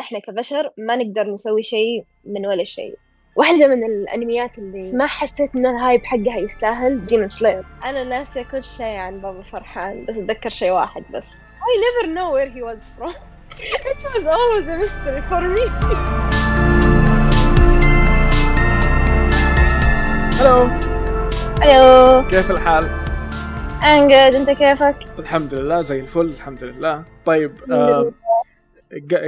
إحنا كبشر ما نقدر نسوي شيء من ولا شيء. واحدة من الأنميات اللي ما حسيت إن ال hype حقها يستاهل Demon Slayer أنا ناسية كل شيء عن بابا فرحان بس أتذكر شيء واحد بس. I never know where he was from. It was always a mystery for me. هلو ألو كيف الحال؟ I'm good. أنت كيفك؟ الحمد لله زي الفل الحمد لله. طيب آه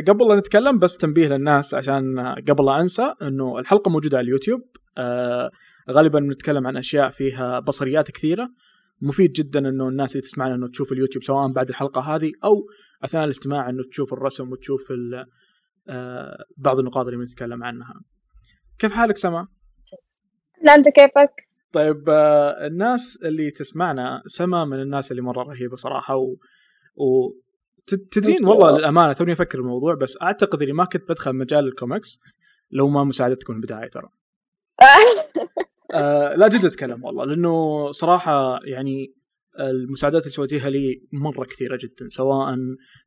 قبل لا نتكلم بس تنبيه للناس عشان قبل لا أنسى إنه الحلقة موجودة على اليوتيوب آه غالبا بنتكلم عن أشياء فيها بصريات كثيرة مفيد جدا إنه الناس اللي تسمعنا إنه تشوف اليوتيوب سواء بعد الحلقة هذه أو أثناء الاستماع إنه تشوف الرسم وتشوف آه بعض النقاط اللي بنتكلم عنها كيف حالك سما؟ لا أنت كيفك؟ طيب آه، الناس اللي تسمعنا سما من الناس اللي مرة رهيبة صراحة و, و... تدرين والله للأمانة توني أفكر الموضوع بس أعتقد إني ما كنت بدخل مجال الكوميكس لو ما مساعدتكم في البداية ترى. آه لا جد أتكلم والله لأنه صراحة يعني المساعدات اللي سويتيها لي مرة كثيرة جدا سواء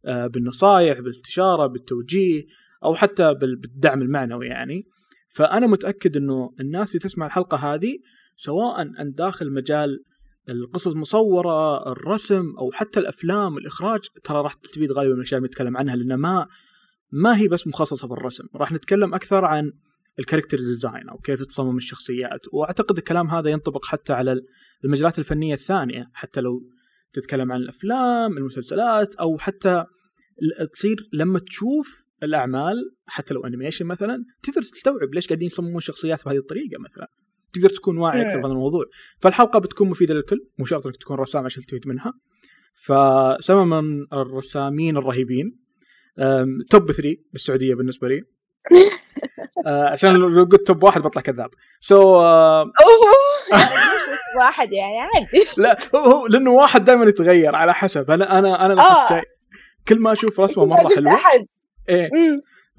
آه بالنصائح بالاستشارة بالتوجيه أو حتى بال- بالدعم المعنوي يعني فأنا متأكد إنه الناس اللي تسمع الحلقة هذه سواء أن داخل مجال القصص المصورة الرسم أو حتى الأفلام الإخراج ترى راح تستفيد غالبا من الاشياء اللي نتكلم عنها لأن ما ما هي بس مخصصة بالرسم راح نتكلم أكثر عن ال character design أو كيف تصمم الشخصيات. وأعتقد الكلام هذا ينطبق حتى على المجالات الفنية الثانية حتى لو تتكلم عن الأفلام المسلسلات أو حتى تصير لما تشوف الأعمال حتى لو animation مثلا تقدر تستوعب ليش قاعدين يصممون شخصيات بهذه الطريقة مثلا. تقدر تكون واعي أكثر بهذا الموضوع. فالحلقة بتكون مفيدة للكل مو شرط إنك تكون رسام عشان تستفيد منها. فسما من الرسامين الرهيبين. top 3 بالسعودية بالنسبة لي. آه، عشان لو قلت top واحد بطلع كذاب. so واحد يعني عادي. لا هو, هو لأنه واحد دائما يتغير على حسب. أنا أنا أنا آه. شيء. كل ما أشوف رسمة مرة حلوة. إيه.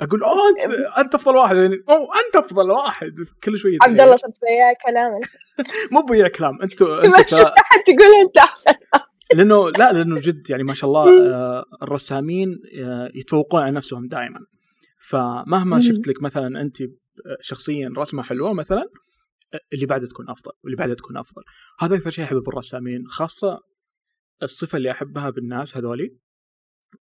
أقول أوه انت أنت أفضل واحد. يعني أوه أنت أفضل واحد. كل شوي عبد. الله صرت وياه كلامك مو بيع كلام أنتوا ما أنتوا شفت أحد تقول أنت أحسن لأنه لا لأنه جد يعني ما شاء الله آه، الرسامين آه، يتفوقون على نفسهم دائما فمهما. شفت لك مثلا أنت آه، شخصيا رسمة حلوة مثلا اللي بعدها تكون أفضل واللي بعدها تكون أفضل. هذا أكثر شيء أحبه بالرسامين خاصة الصفة اللي أحبها بالناس هذولي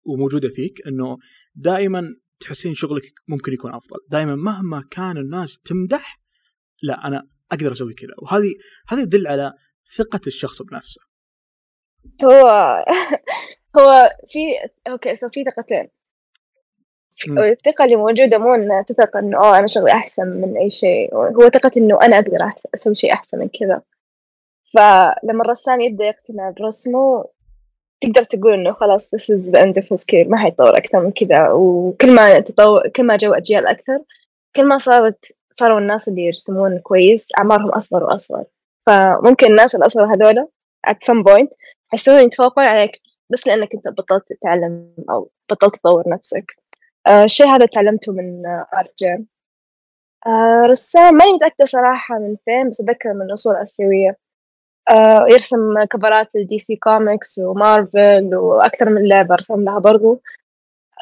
وموجودة فيك إنه دائما تحسين شغلك ممكن يكون أفضل. دائما مهما كان الناس تمدح لا أنا أقدر أسوي كذا. وهذه هذه يدل على ثقة الشخص بنفسه. هو هو في okay so في ثقتين. الثقة اللي موجودة مو إن تثق إنه أوه أنا شغلي أحسن من أي شيء. هو ثقة إنه أنا أقدر أسوي شيء أحسن من كذا. فلما الرسام يبدأ يقتنع برسمه تقدر تقول إنه خلاص this is the end of his career ما حيتطور أكثر من كذا. وكل ما تطور كل ما جو أجيال أكثر كل ما صارت صاروا الناس اللي يرسمون كويس أعمارهم أصغر وأصغر. فممكن الناس الأصغر هذولا at some point يحسون يتفوقون عليك بس لأنك أنت بطلت تتعلم أو بطلت تطور نفسك. آه، الشيء هذا تعلمته من آه، آرت جيم آه، رسام ماني متأكدة صراحة من فين بس أتذكر من أصول آسيوية يرسم كفرات ال DC Comics و Marvel وأكثر من لعبة رسم لها برضو.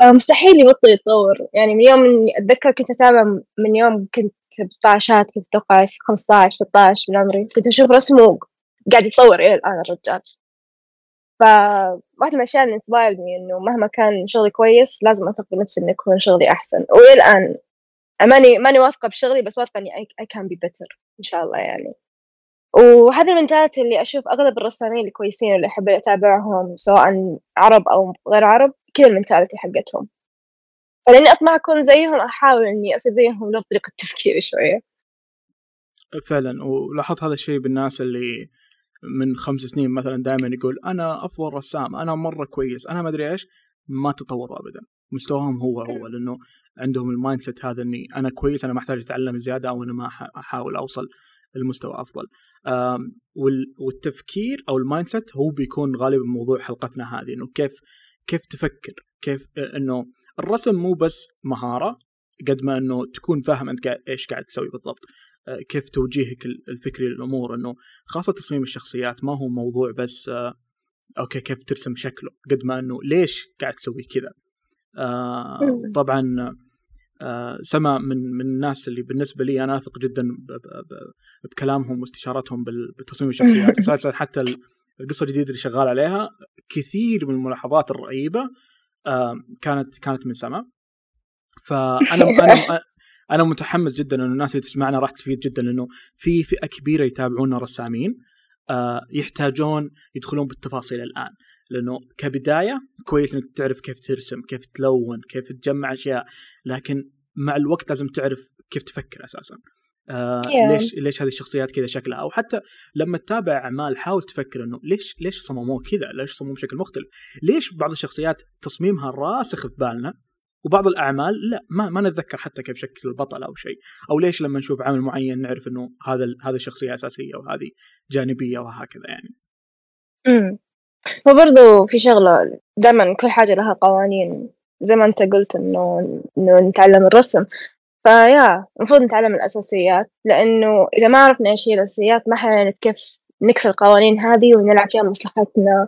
آه، مستحيل يبطل يتطور. يعني من يوم إني أتذكر كنت أتابع من يوم كنت بطاشات كنت أتوقع 15 16 من عمري. كنت أشوف رسمه قاعد يتطور إلى الآن الرجال. فواحدة من الأشياء اللي inspire ني إنه مهما كان شغلي كويس لازم أثق بنفسي إنه يكون شغلي أحسن. وإلى الآن ماني ماني واثقة بشغلي بس واثقة إني I can be better إن شاء الله يعني. وهذه المنتاليتي اللي أشوف أغلب الرسامين الكويسين اللي أحب أتابعهم سواء عرب أو غير عرب كذا المنتاليتي حقتهم. فلأني أطمع أكون زيهم أحاول إني أصير زيهم لو بطريقة تفكيري شوية. فعلا. ولاحظت هذا الشيء بالناس اللي من خمس سنين مثلا دائما يقول أنا أفضل رسام أنا مرة كويس أنا ما أدري إيش. ما تطوروا ابدا. مستواهم هو هو لأنه عندهم ال mindset هذا إني أنا كويس أنا ما أحتاج أتعلم زيادة أو أنا ما أحاول أوصل لمستوى أفضل. والتفكير أو ال mindset هو بيكون غالبا موضوع حلقتنا هذه إنه كيف كيف تفكر؟ كيف إنه الرسم مو بس مهارة قد ما إنه تكون فاهم أنت إيش قاعد تسوي بالضبط. آه، كيف توجيهك ال- الفكري للأمور إنه خاصة تصميم الشخصيات ما هو موضوع بس آه، أوكي كيف ترسم شكله؟ قد ما إنه ليش قاعد تسوي كذا؟ آه. طبعا سما من من الناس اللي بالنسبة لي أنا أثق جدا بكلامهم واستشارتهم بتصميم الشخصيات. أساسا حتى القصة الجديدة اللي شغال عليها كثير من الملاحظات الرهيبة آه كانت كانت من سما. فأنا أنا أنا متحمس جدا إنه الناس اللي تسمعنا راح تستفيد جدا لأنه في فئة كبيرة يتابعونا رسامين آه يحتاجون يدخلون بالتفاصيل الآن. لأنه كبداية كويس إنك تعرف كيف ترسم كيف تلون كيف تجمع أشياء لكن مع الوقت لازم تعرف كيف تفكر أساسا. آه yeah. ليش ليش هذه الشخصيات كذا شكلها؟ أو حتى لما تتابع أعمال حاول تفكر إنه ليش ليش صمموه كذا؟ ليش صمموه بشكل مختلف؟ ليش بعض الشخصيات تصميمها راسخ في بالنا وبعض الأعمال لا ما ما نتذكر حتى كيف شكل البطل أو شيء. أو ليش لما نشوف عمل معين نعرف إنه هذا هذا شخصية أساسية وهذه جانبية وهكذا يعني. امم وبرضه في شغلة دائما كل حاجة لها قوانين. زي ما انت قلت انه انه نتعلم الرسم. فيا المفروض نتعلم الأساسيات. لأنه إذا ما عرفنا إيش هي الأساسيات ما حنعرف كيف نكسر القوانين هذه ونلعب فيها مصلحتنا.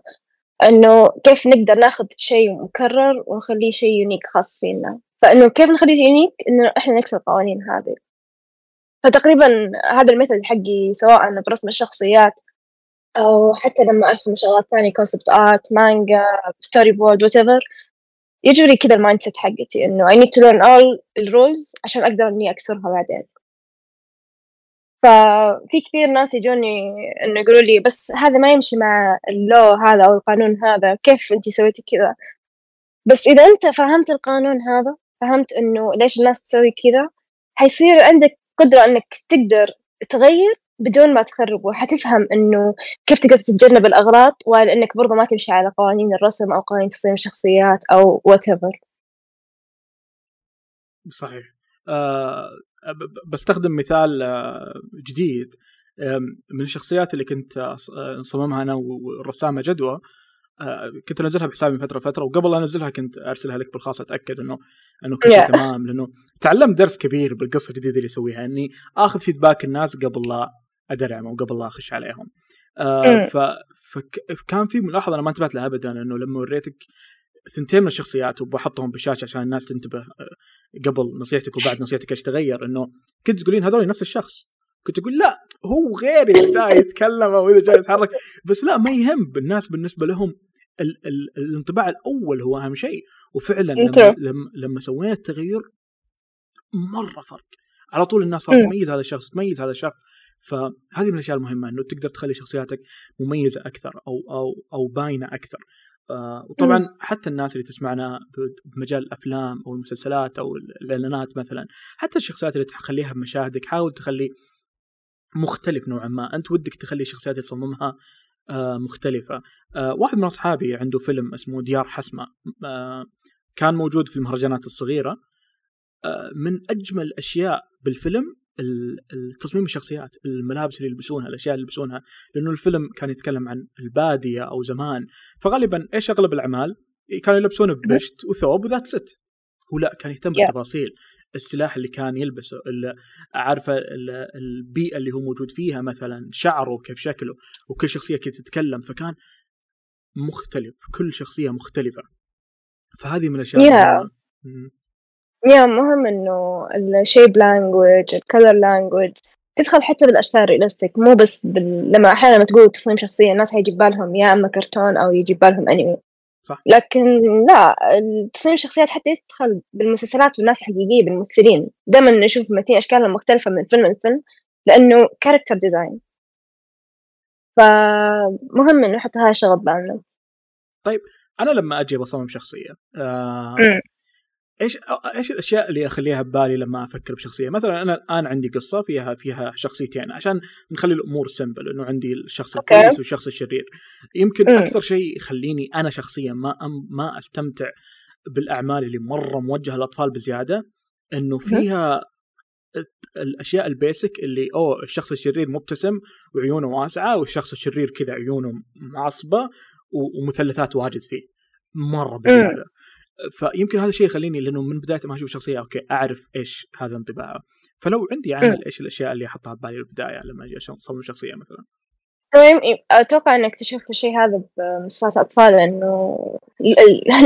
إنه كيف نقدر ناخذ شيء مكرر ونخليه شيء يونيك خاص فينا. فإنه كيف نخليه يونيك؟ إنه إحنا نكسر القوانين هذه. فتقريبا هذا ال method حقي سواء برسم الشخصيات أو حتى لما أرسم شغلات ثانية concept art مانجا storyboard whatever يجري كذا ال mindset حقتي إنه I need to learn all ال rules عشان أقدر إني أكسرها بعدين ففي كثير ناس يجوني إنه يقولوا لي بس هذا ما يمشي مع ال law هذا أو القانون هذا كيف أنتِ سويتي كذا؟ بس إذا أنت فهمت القانون هذا فهمت إنه ليش الناس تسوي كذا حيصير عندك قدرة إنك تقدر تغير بدون ما تخرب وحتفهم إنه كيف تقدر تتجنب الأغلاط وإنك إنك برضه ما تمشي على قوانين الرسم أو قوانين تصميم الشخصيات أو whatever. صحيح. آه بستخدم مثال آه، جديد من الشخصيات اللي كنت اصممها أنا والرسامه جدوى آه، كنت أنزلها بحسابي من فترة فتره وقبل لا أنزلها كنت أرسلها لك بالخاص أتأكد إنه إنه كل شيء yeah. تمام لأنه تعلمت درس كبير بالقصة الجديدة اللي اسويها إني آخذ فيدباك الناس قبل لا ادرعم وقبل لا أخش عليهم. آه ف فكان في ملاحظة أنا ما انتبهت لها ابدا إنه لما وريتك ثنتين من الشخصيات وبحطهم بالشاشه عشان الناس تنتبه آه، قبل نصيحتك وبعد نصيحتك إيش تغير إنه كنت تقولين هذول نفس الشخص. كنت أقول لا هو غير اذا جاي يتكلم أو إذا جاي يتحرك. بس لا ما يهم. الناس بالنسبة لهم ال ال الانطباع الأول هو أهم شيء. وفعلا لما, لما, لما سوينا التغير مرة فرق. على طول الناس صارت تميز هذا الشخص تميز هذا الشخص. فهذه من الأشياء المهمة إنه تقدر تخلي شخصياتك مميزة أكثر أو أو أو باينة أكثر. آه وطبعا م. حتى الناس اللي تسمعنا بمجال الأفلام أو المسلسلات أو الإعلانات مثلا حتى الشخصيات اللي تخليها بمشاهدك حاول تخلي مختلف نوعا ما. أنت ودك تخلي الشخصيات اللي تصممها آه مختلفة. آه واحد من أصحابي عنده فيلم اسمه ديار حسمة آه كان موجود في المهرجانات الصغيرة. آه من أجمل الأشياء بالفيلم التصميم الشخصيات الملابس اللي يلبسونها الأشياء اللي يلبسونها لأنه الفيلم كان يتكلم عن البادية أو زمان. فغالبا إيش أغلب الأعمال؟ كانوا يلبسون ببشت وثوب and that's it. هو لا كان يهتم بالتفاصيل. السلاح اللي كان يلبسه عارفة البيئة اللي هو موجود فيها مثلا شعره كيف شكله وكل شخصية كيف تتكلم فكان مختلف كل شخصية مختلفة. فهذه من الأشياء yeah. يا مهم إنه ال shape language ال color language تدخل حتى بالأشكال ال realistic مو بس بال... لما أحيانا لما تقول تصميم شخصية الناس حيجي بالهم يا إما كرتون أو يجي بالهم أنمي صح. لكن لا تصميم الشخصيات حتى يدخل بالمسلسلات والناس الحقيقية بالممثلين. دائما نشوف ممثلين أشكالهم مختلفة من فيلم لفيلم لأنه character design فمهم إنه نحط هاي الشغل بالنا طيب أنا لما أجي بصمم شخصية آه إيش إيش الأشياء اللي أخليها ببالي لما أفكر بشخصية؟ مثلا أنا الآن عندي قصة فيها فيها شخصيتين عشان نخلي الأمور simple إنه عندي الشخص الكويس والشخص الشرير. يمكن. أكثر شيء يخليني أنا شخصيا ما ما أستمتع بالأعمال اللي مرة موجهة للأطفال بزيادة إنه فيها الأشياء ال basic اللي أوه الشخص الشرير مبتسم وعيونه واسعة والشخص الشرير كذا عيونه معصبة ومثلثات واجد فيه مرة بزيادة فيمكن هذا الشيء يخليني لأنه من بداية ما أشوف شخصية okay أعرف إيش هذا انطباعه. فلو عندي عمل إيش الأشياء اللي أحطها ببالي البداية لما أجي أصمم شخصية مثلا. طيب أتوقع إنك تشوف الشيء هذا بمسلسلات اطفال لأنه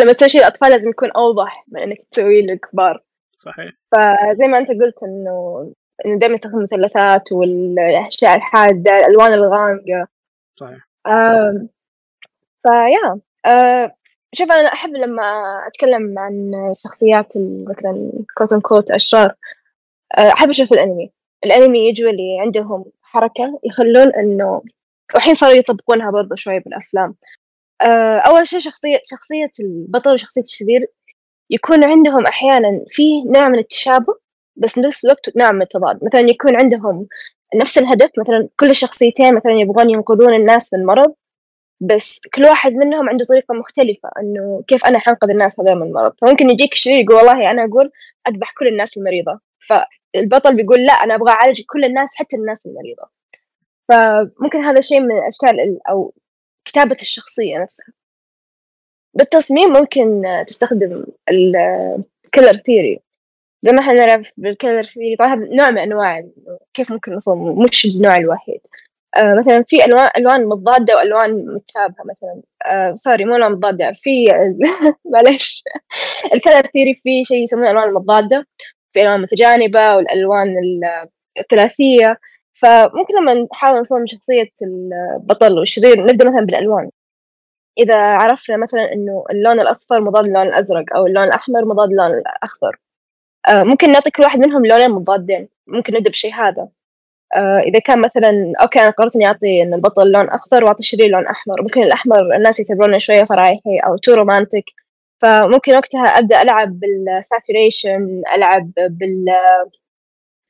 لما تسوي شيء الاطفال لازم يكون أوضح من إنك تسويه للكبار. صحيح. فزي ما أنت قلت إنه إنه دائما يستخدم المثلثات والأشياء الحادة الألوان الغامقة. صحيح. فيا آه، شوف أنا أحب لما أتكلم عن شخصيات مثلا كوت كوت أشرار. آه، أحب أشوف الأنمي. الأنمي يجوا اللي عندهم حركة يخلون إنه والحين صاروا يطبقونها برضه شوي بالأفلام. آه، أول شيء شخصية شخصية البطل وشخصية الشرير يكون عندهم أحيانا في نوع من التشابه بس نفس الوقت نوع من التضاد. مثلا يكون عندهم نفس الهدف مثلا كل الشخصيتين مثلا يبغون ينقذون الناس من مرض بس كل واحد منهم عنده طريقة مختلفة إنه كيف أنا حنقذ الناس هذول من المرض. فممكن يجيك شرير يقول والله أنا أقول أذبح كل الناس المريضة. فالبطل بيقول لا أنا أبغى أعالج كل الناس حتى الناس المريضة. فممكن هذا شيء من أشكال ال- أو كتابة الشخصية نفسها. بالتصميم ممكن تستخدم ال color theory زي ما إحنا نعرف بال color theory طبعا هذا نوع من أنواع إنه كيف ممكن نصمم مش النوع الوحيد. مثلا في ألوان ألوان متضادة وألوان متشابهة مثلا. آه sorry مو ألوان متضادة في معلش. ال color theory في شيء يسمونه الألوان المتضادة في ألوان متجانبة والألوان ال- الثلاثية. فممكن لما نحاول نصمم شخصية البطل والشرير نبدأ مثلا بالألوان. إذا عرفنا مثلا إنه اللون الأصفر مضاد للون الأزرق أو اللون الأحمر مضاد للون الأخضر آه ممكن نعطي كل واحد منهم لونين مضادين. ممكن نبدأ بالشيء هذا. آه إذا كان مثلا okay أنا قررت إني أعطي إن البطل لون أخضر وأعطي الشرير لون أحمر ممكن الأحمر الناس يعتبرونه شوية فرايحي أو too romantic فممكن وقتها أبدأ ألعب بال saturation ألعب بال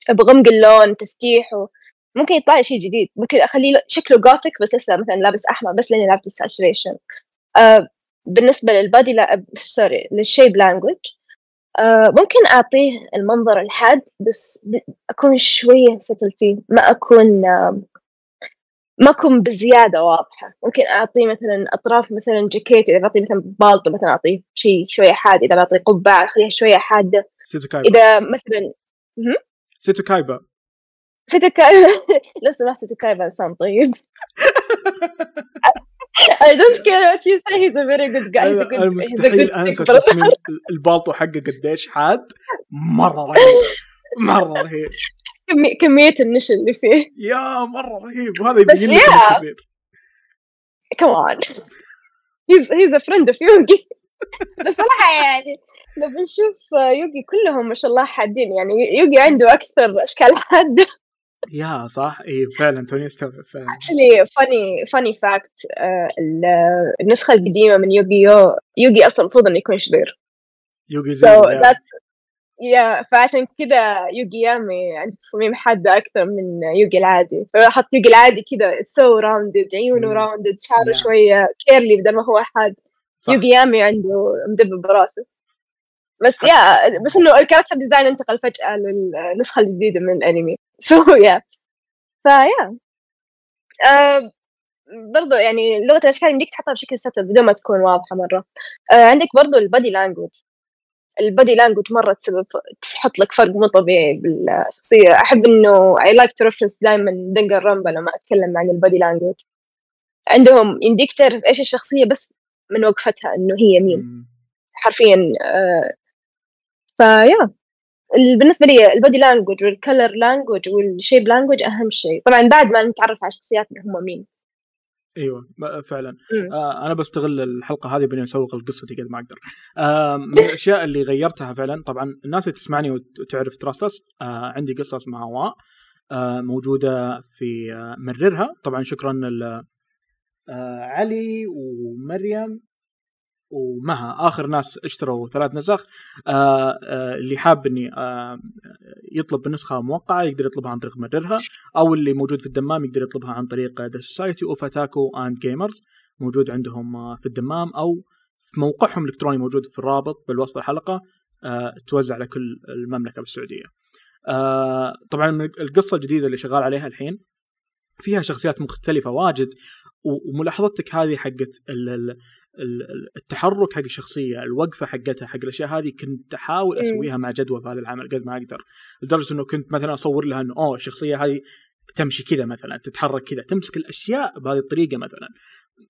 بغمق اللون تفتيحه ممكن يطلع لي شيء جديد ممكن أخليه شكله gothic بس لسه مثلا لابس أحمر بس لأني لعبت ال saturation آه بالنسبة لل body لا sorry لل shape language ممكن أعطيه المنظر الحاد بس أكون شوية subtle فيه. ما أكون آه ما أكون بزيادة واضحة. ممكن أعطيه مثلا أطراف مثلا جاكيت إذا بعطيه مثلا بالطو مثلا أعطيه شيء شوية حاد إذا بعطيه قبعة أخليها شوية حادة. سيتو كايبا إذا مثلا سيتو كايبا ستوكاي لو سمحت ستوكاي إنسان طيب. I don't care what you say he's a very good guy he's a good he's a good أنسى البالطو حقه قديش حاد. مرة رهيب. مرة رهيب. كمية النشا اللي فيه. يا مرة رهيب. وهذا يبين لك كبير. Come on. He's he's a friend of يوغي بس صراحة يعني لو بنشوف يوغي كلهم ما شاء الله حادين. يعني يوغي عنده أكثر أشكال حادة. يا صح؟ اي فعلا توني استوعب فعلا. Actually funny funny fact آه، ال- النسخة القديمة من يوغي يو يوغي أصلا المفروض إنه يكون شرير يوغي زي yeah فعشان كذا يوغي يامي عنده تصميم حادة أكثر من يوغي العادي. فحط يوغي العادي كذا so rounded عيونه. rounded شعره Yeah. شوية curly بدل ما هو حاد. يوغي يامي عنده مدبب براسه. بس yeah بس إنه ال character design انتقل فجأة للنسخة الجديدة من الأنمي. so yeah ف yeah. آه برضو يعني لغة الأشكال يمديك تحطها بشكل سطر بدون ما تكون واضحة مرة. آه عندك برضو ال body language ال body language مرة تسبب تحط لك فرق مو طبيعي بالشخصية. أحب إنه I like to reference دائما دنجر رامبا لما أتكلم عن ال body language عندهم يمديك تعرف إيش الشخصية بس من وقفتها إنه هي مين. حرفيا آه، ف yeah. ال- بالنسبة لي ال body language وال color language وال shape language أهم شيء. طبعا بعد ما نتعرف على شخصياتنا هم مين. أيوه فعلا. مم. آه أنا بستغل الحلقة هذه بإني أسوق لقصتي قد ما أقدر. آه من الأشياء اللي غيرتها فعلا طبعا الناس اللي تسمعني وت- وتعرف تراستس آه عندي قصة اسمها هواء آه موجودة في آه مررها. طبعا شكرا آه علي ومريم. ومها آخر ناس اشتروا ثلاث نسخ آه آه اللي حاب إني آه يطلب النسخه موقعة يقدر يطلبها عن طريق مررها أو اللي موجود في الدمام يقدر يطلبها عن طريق The Society و Otaku and Gamers موجود عندهم في الدمام أو في موقعهم الإلكتروني موجود في الرابط بالوصف الحلقة توزع على كل المملكة بالسعودية. طبعا القصة الجديدة اللي شغال عليها الحين فيها شخصيات مختلفة واجد وملاحظتك هذه حقت التحرك حق الشخصية، الوقفة حقتها حق الأشياء هذه كنت أحاول مم. أسويها مع جدوى في هذا العمل قد ما أقدر، لدرجة إنه كنت مثلا أصور لها إنه أوه الشخصية هذه تمشي كذا مثلا، تتحرك كذا، تمسك الأشياء بهذه الطريقة مثلا.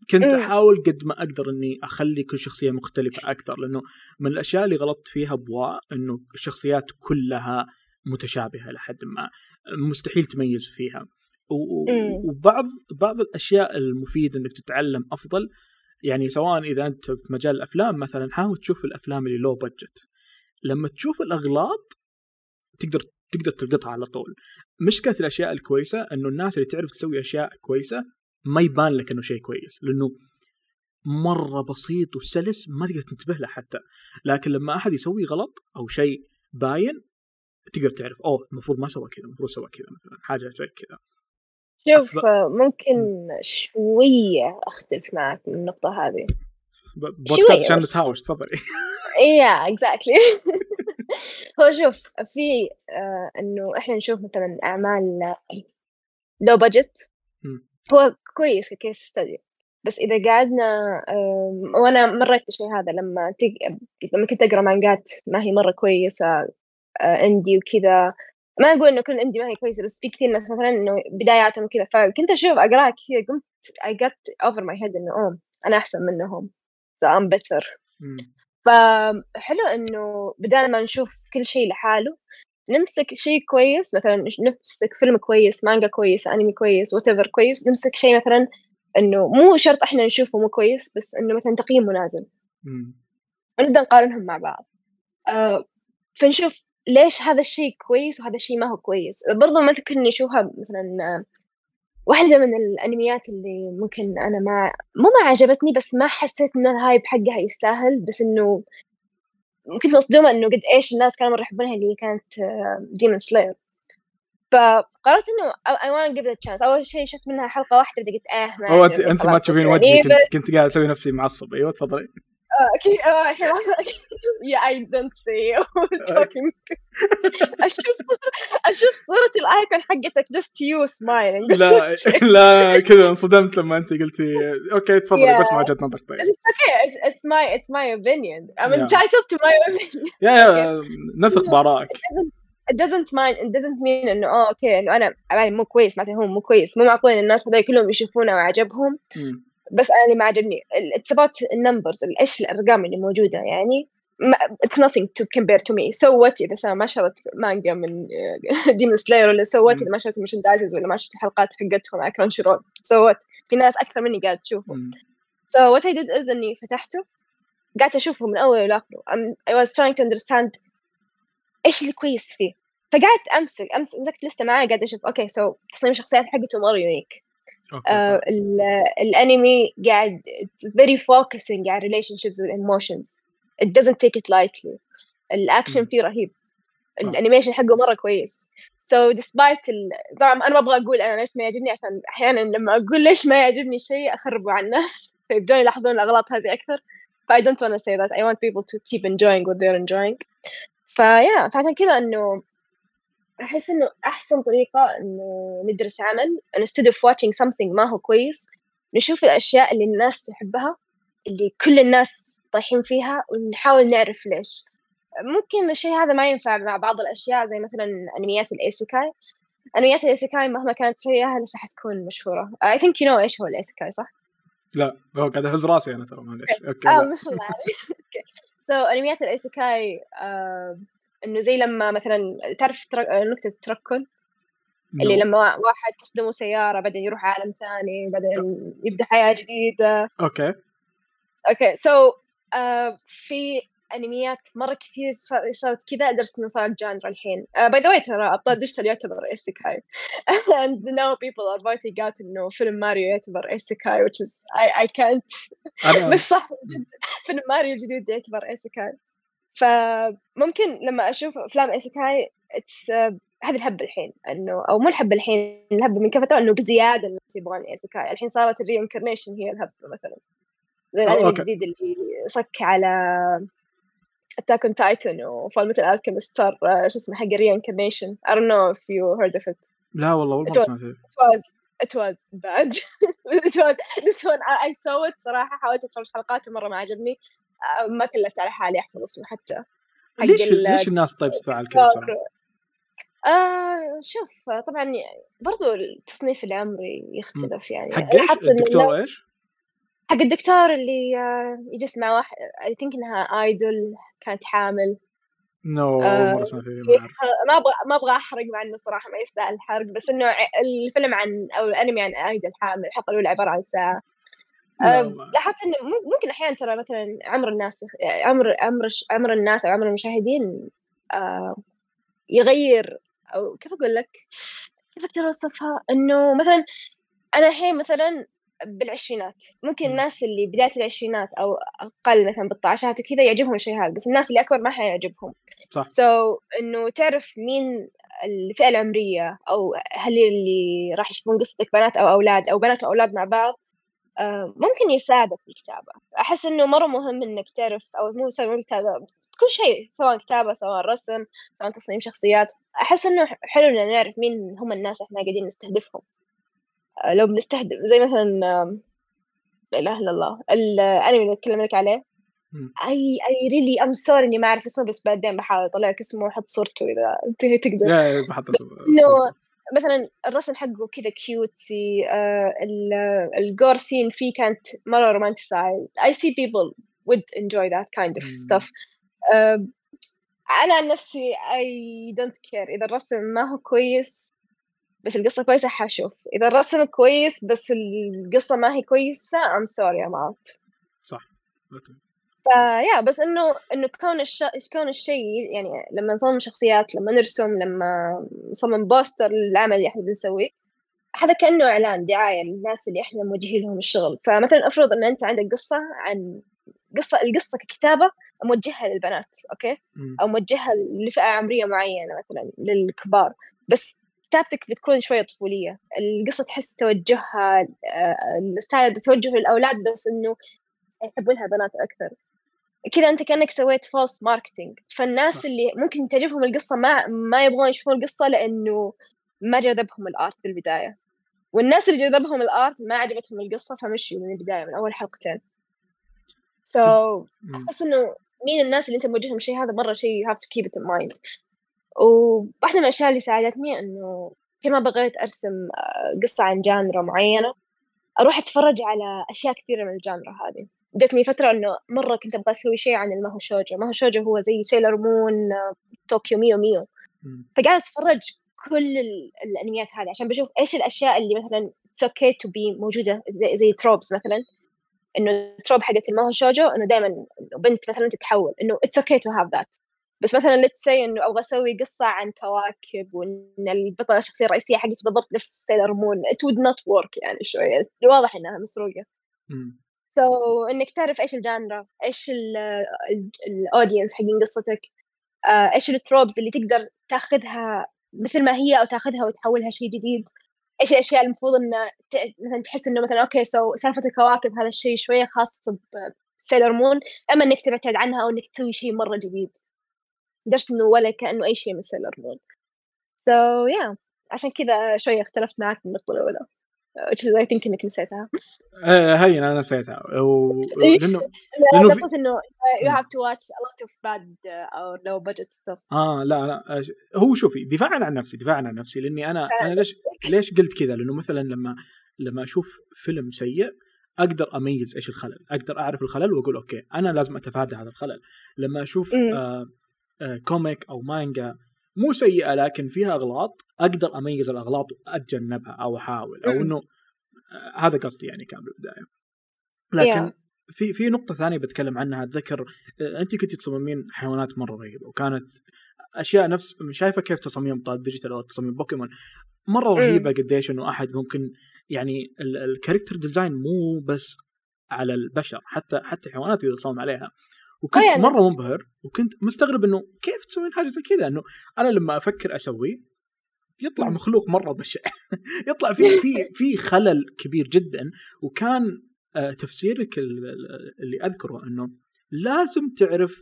كنت مم. أحاول قد ما أقدر إني أخلي كل شخصية مختلفة أكثر لأنه من الأشياء اللي غلطت فيها بواء إنه الشخصيات كلها متشابهة لحد ما مستحيل تميز فيها مم. وبعض بعض الأشياء المفيدة إنك تتعلم أفضل يعني سواء إذا أنت في مجال الأفلام مثلا حاول تشوف الأفلام اللي لو بادجت لما تشوف الأغلاط تقدر تقدر تلقطها على طول. مشكله الأشياء الكويسة إنه الناس اللي تعرف تسوي أشياء كويسة ما يبان لك إنه شيء كويس لأنه مرة بسيط وسلس ما تقدر تنتبه له حتى. لكن لما أحد يسوي غلط أو شيء باين تقدر تعرف أوه المفروض ما سوى كذا المفروض سوى كذا مثلا حاجة زي كذا. شوف ممكن شوية أختلف معك من النقطة هذه. بودكاست عشان. نتهاوش تفضلي. yeah exactly. هو شوف في آه إنه إحنا نشوف مثلا أعمال لو بادجت مم. هو كويس ككيس ستدي بس إذا قعدنا وأنا مريت بالشيء هذا لما تق... لما كنت أقرأ مانجات ما هي مرة كويسة آه، اندي وكذا ما أقول إنه كل اندي ما هي كويسة بس في كثير ناس مثلا إنه بداياتهم كذا فكنت أشوف أقرأها كذا قمت I got over my head إنه أوه أنا أحسن منهم so I'm better مم. فحلو إنه بدال ما نشوف كل شيء لحاله نمسك شيء كويس مثلا نمسك فيلم كويس مانجا كويس أنمي كويس what كويس نمسك شيء مثلا إنه مو شرط إحنا نشوفه مو كويس بس إنه مثلا تقييمه نازل. ونبدأ نقارنهم مع بعض آه فنشوف ليش هذا الشيء كويس وهذا الشيء ما هو كويس؟ برضو ممكن نشوفها مثلا آه، واحدة من الأنميات اللي ممكن أنا ما مو ما عجبتني بس ما حسيت إن ال hype حقها يستاهل بس إنه كنت مصدومة إنه قد إيش الناس كانوا مرة يحبونها اللي كانت Demon Slayer فقررت I wanna give it a chance. أول شيء شفت منها حلقة واحدة بدي قلت آه ما هو أنت ما تشوفين وجهي كنت كنت قاعد أسوي نفسي معصب. أيوه تفضلي. الحين yeah I don't say talking أشوف أشوف صورة ال icon حقتك you smiling بس لا لا كذا انصدمت لما أنت قلتي okay تفضلي. بس ما وجهه نظرك طيب. It's, it's my it's my opinion. I'm Yeah. entitled to my opinion. yeah yeah نثق بارائك It doesn't mind it doesn't mean إنه آه okay إنه أنا عبالي مو كويس معناته هو مو كويس مو معقول الناس هذول كلهم يشوفونه وعجبهم. بس أنا اللي ما عجبني it's about ال numbers إيش الأرقام اللي موجودة يعني. ما it's nothing to compare to me. So what إذا ما شريت مانجا من Demon Slayer ولا what مم. إذا ما شريت merchandises ولا ما شفت الحلقات حقتهم على Crunchyroll so what في ناس أكثر مني قاعد تشوفه مم. So what I did is إني فتحته قعدت اشوفه من أول لاخره I was trying to understand إيش اللي كويس فيه. فقعدت أمسك امسك مسكت لستة معي قاعد أشوف okay so تصميم الشخصيات حقته مرة unique آه الانمي قاعد it's very focusing على relationships وال emotions it doesn't take it lightly. الأكشن. فيه رهيب. ال animation حقه مرة كويس. So despite ال... طبعا أنا ما أبغى أقول أنا ليش ما يعجبني عشان أحيانا لما أقول ليش ما يعجبني شيء أخربه على الناس. فيبدون يلاحظون الأغلاط هذه أكثر. ف I don't want to say that. I want people to keep enjoying what they're enjoying. ف yeah فعشان كذا إنه أحس إنه أحسن طريقة إنه ندرس عمل instead of watching something ما هو كويس نشوف الأشياء اللي الناس تحبها اللي كل الناس طايحين فيها ونحاول نعرف ليش. ممكن الشيء هذا ما ينفع مع بعض الأشياء زي مثلا أنميات ال isekai. أنميات ال isekai مهما كانت سيئة لسه حتكون مشهورة. I think you know إيش هو ال isekai صح؟ لا هو قاعد اهز راسي أنا ترى معليش. okay. آه. ما شاء الله عليك okay. so أنميات ال isekai آه إنه زي لما مثلا تعرف. نكتة تركن اللي. لما واحد تصدمه سيارة بعدين يروح عالم ثاني بعدين يبدأ حياة جديدة. okay. okay so في أنميات مرة كثير صار- صارت كذا لدرجة إنه صارت genre الحين. by the way ترى أبطال ديجيتال يعتبر isekai and now people are voting out إنه فيلم ماريو يعتبر isekai which is I, I can't. بس صح جد فيلم ماريو الجديد يعتبر isekai فممكن لما أشوف أفلام isekai it's هذه الهبه الحين إنه أو مو الهبه الحين الهبه من كفتره إنه بزيادة الناس يبغون isekai الحين صارت ال reincarnation هي الهبة مثلا. زي ال anime okay. الجديد اللي صك على اتاك اون تايتن وفال مثل الكيمست صار آه، شو اسمه حق reincarnation I don't know if you heard of it. لا والله مره أتوقع. سمعت. فيه it was it was bad. It was this one I, saw it صراحة حاولت أتفرج حلقاته مرة ما عجبني. آه، ما كلفت على حالي أحفظ اسمه حتى ليش ليش الناس طيب تفعل كذا؟ آه شوف آه، طبعا برضو التصنيف العمري يختلف يعني حق إيش؟ الدكتور إيش؟ حق الدكتور اللي آه، يجلس مع واحد اي ثينك إنها ايدول كانت حامل نو آه، اسمع فيه ما أبغى ما أبغى أحرق مع إنه صراحة ما يستاهل الحرق بس إنه الفيلم عن أو الأنمي عن ايدول حامل الحلقة الأولى عبارة عن ساعة آه، لاحظت إنه مم- ممكن أحيانا ترى مثلا عمر الناس عمر عمر الش- عمر الناس أو عمر المشاهدين آه، يغير. أو كيف أقول لك؟ كيف أقدر أوصفها؟ إنه مثلا أنا الحين مثلا بالعشرينات ممكن مم. الناس اللي بداية العشرينات أو أقل مثلا بالطعشات وكذا يعجبهم الشيء هذا بس الناس اللي أكبر ما حيعجبهم صح. سو so, إنه تعرف مين الفئة العمرية أو هل اللي راح يشوفون قصتك بنات أو أولاد أو بنات وأولاد مع بعض ممكن يساعدك في الكتابة. أحس إنه مرة مهم إنك تعرف أو مو سوي مو كتابه كل شيء سواء كتابة سواء رسم سواء تصميم شخصيات. أحس إنه حلو ان نعرف مين هم الناس إحنا قاعدين نستهدفهم. آه، لو بنستهدف زي مثلا لا إله إلا الله الانمي اللي أتكلم لك عليه. اي اي really I'm sorry إني ما أعرف اسمه بس بعدين بحاول اطلع لك اسمه وأحط صورته إذا تقدر. yeah بحط مثلا الرسم حقه كذا cutesy الجور scene فيه كانت مرة romanticized I see people would enjoy that kind of stuff. آه أنا عن نفسي I don't care. إذا الرسم ما هو كويس بس القصة كويسة حشوف إذا الرسم كويس بس القصة ما هي كويسة I'm sorry I'm out. صح. أوكي. فيا بس إنه إنه كون الش... كون الشيء يعني لما نصمم شخصيات لما نرسم لما نصمم بوستر للعمل اللي إحنا بنسويه هذا كأنه إعلان دعاية للناس اللي إحنا موجهين لهم الشغل. فمثلا أفرض إن أنت عندك قصة عن قصة القصة ككتابة موجهه للبنات okay. أو موجهه لفئة عمرية معينة مثلا للكبار. بس كتابتك بتكون شوية طفولية. القصة تحس توجهها آه، ال style توجه للأولاد بس إنه يحبونها بنات أكثر. كذا انت كأنك سويت false marketing فالناس. اللي ممكن تعجبهم القصة ما ما يبغون يشوفون القصة لأنه ما جذبهم ال art بالبداية. والناس اللي جذبهم ال art ما عجبتهم القصة فمشوا من البداية من أول حلقتين. so. أحس إنه مين الناس اللي أنت موجههم الشيء هذا مرة شيء have to keep it in mind. وواحدة من الأشياء اللي ساعدتني إنه كل ما بغيت أرسم آه، قصة عن genre معينة أروح أتفرج على أشياء كثيرة من ال genre هذه. جتني فترة إنه مرة كنت أبغى أسوي شيء عن ال mahou shoujo. mahou shoujo هو زي سيلر مون طوكيو ميو ميو. فقاعدة أتفرج كل ال- الأنميات هذه عشان بشوف إيش الأشياء اللي مثلا it's okay to be موجودة زي, زي tropes مثلا. إنه trope حقت ال mahou shoujo إنه دائما بنت مثلا تتحول إنه it's okay to have that. بس مثلا let's say إنه أبغى أسوي قصة عن كواكب وإن البطلة الشخصية الرئيسية حقتي بالضبط نفس سيلر مون it would not work يعني شوية. واضح إنها مسروقة. مم. so, إنك تعرف إيش ال genre إيش ال audience حقين قصتك آه، إيش ال tropes اللي تقدر تاخذها مثل ما هي أو تاخذها وتحولها شيء جديد. إيش الأشياء المفروض إن مثلا تحس إنه مثلا okay so سالفة الكواكب هذا الشيء شوية خاص بسيلر مون أما إنك تبتعد عنها أو إنك تسوي شيء مرة جديد. لدرجه إنه ولا كأنه أي شيء من سيلر مون so, yeah. عشان كذا شوية اختلفت معك من النقطة الأولى. Which is I think إنك نسيتها هين أنا نسيتها و... لأنه في- نقطة إنه you مم. have to watch a lot of bad uh, or low budget stuff آه لا لا هو شوفي دفاعا عن نفسي دفاعا عن نفسي لأني أنا أنا ليش ليش قلت كذا؟ لأنه مثلا لما لما أشوف فيلم سيء أقدر أميز إيش الخلل، أقدر أعرف الخلل وأقول okay أنا لازم أتفادى هذا الخلل. لما أشوف. آه آه comic أو مانجا مو سيئة لكن فيها أغلاط أقدر أميز الأغلاط وأتجنبها أو أحاول أو. إنه آه هذا قصدي يعني كان بالبداية. لكن Yeah. في في نقطة ثانية بتكلم عنها أتذكر آه، أنت كنت تصممين حيوانات مرة رهيبة وكانت أشياء نفس شايفة كيف تصاميم أبطال ديجيتال أو تصاميم بوكيمون مرة. رهيبة قديش إنه أحد ممكن يعني ال character design مو بس على البشر حتى حتى الحيوانات يقدر تصمم عليها وكنت آه يعني. مرة منبهر وكنت مستغرب إنه كيف تسوين حاجة زي كذا إنه أنا لما أفكر أسوي يطلع. مخلوق مرة بشع يطلع في في في خلل كبير جدا وكان آه، تفسيرك ال- ال- اللي أذكره إنه لازم تعرف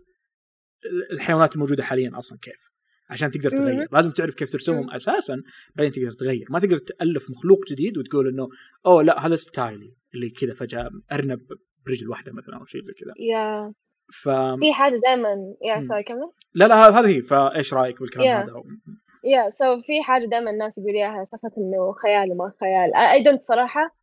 ال- الحيوانات الموجودة حاليا أصلا كيف عشان تقدر. تغير لازم تعرف كيف ترسمهم. أساسا بعدين تقدر تغير ما تقدر تألف مخلوق جديد وتقول إنه أوه لا هذا style ي اللي كذا فجأة أرنب برجل واحدة مثلا أو شيء زي كذا يا ف في حاجة دائما yeah. sorry كمل لا لا هذه هي فإيش رأيك بالكلام Yeah. هذا yeah so في حاجة دائما الناس يقول إياها فقط إنه خيال وما خيال I don't صراحة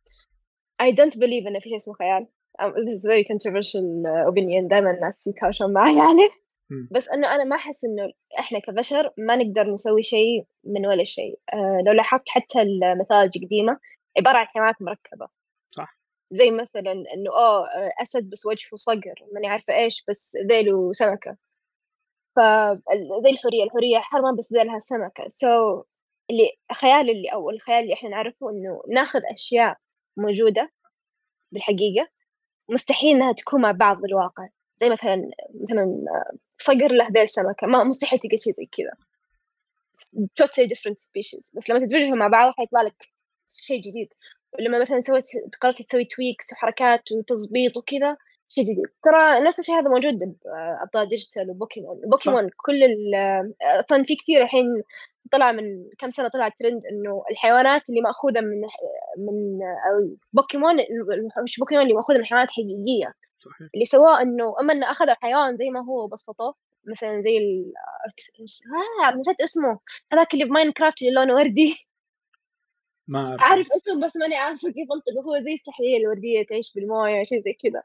I don't believe إنه في شيء اسمه خيال this is very controversial opinion دائما الناس يتهاوشون معي عليه مم. بس إنه أنا ما أحس إنه إحنا كبشر ما نقدر نسوي شيء من ولا شيء أه لو لاحظت حتى المثالج القديمة عبارة عن حيوانات مركبة صح. زي مثلا إنه آه، أسد بس وجهه صقر ماني عارفة إيش بس ذيله سمكة. فزي الحورية الحورية حرمة بس ذيلها سمكة. سو so, اللي خيال اللي أو الخيال اللي إحنا نعرفه إنه ناخذ أشياء موجودة بالحقيقة مستحيل إنها تكون مع بعض بالواقع. زي مثلا مثلا صقر له ذيل سمكة. ما مستحيل تلقى شيء زي كذا. Totally different species. بس لما تدمجهم مع بعض حيطلع لك شيء جديد. ولما مثلا سويت قررت تسوي tweaks وحركات وتظبيط وكذا شيء جديد ترى نفس الشيء هذا موجود بأبطال ديجيتال وبوكيمون بوكيمون كل أصلا في كثير الحين طلع من كم سنة طلع ترند إنه الحيوانات اللي مأخوذة من من بوكيمون مش بوكيمون اللي مأخوذة من حيوانات حقيقية. صحيح. اللي سواه إنه أما إنه أخذ الحيوان زي ما هو وبسطه مثلا زي ال آه نسيت اسمه هذاك اللي ب Minecraft اللي لونه وردي. ما أعرف. عارف اسمه بس ماني عارفة كيف انطقه هو زي السحلية الورديه تعيش بالموية شيء زي كذا.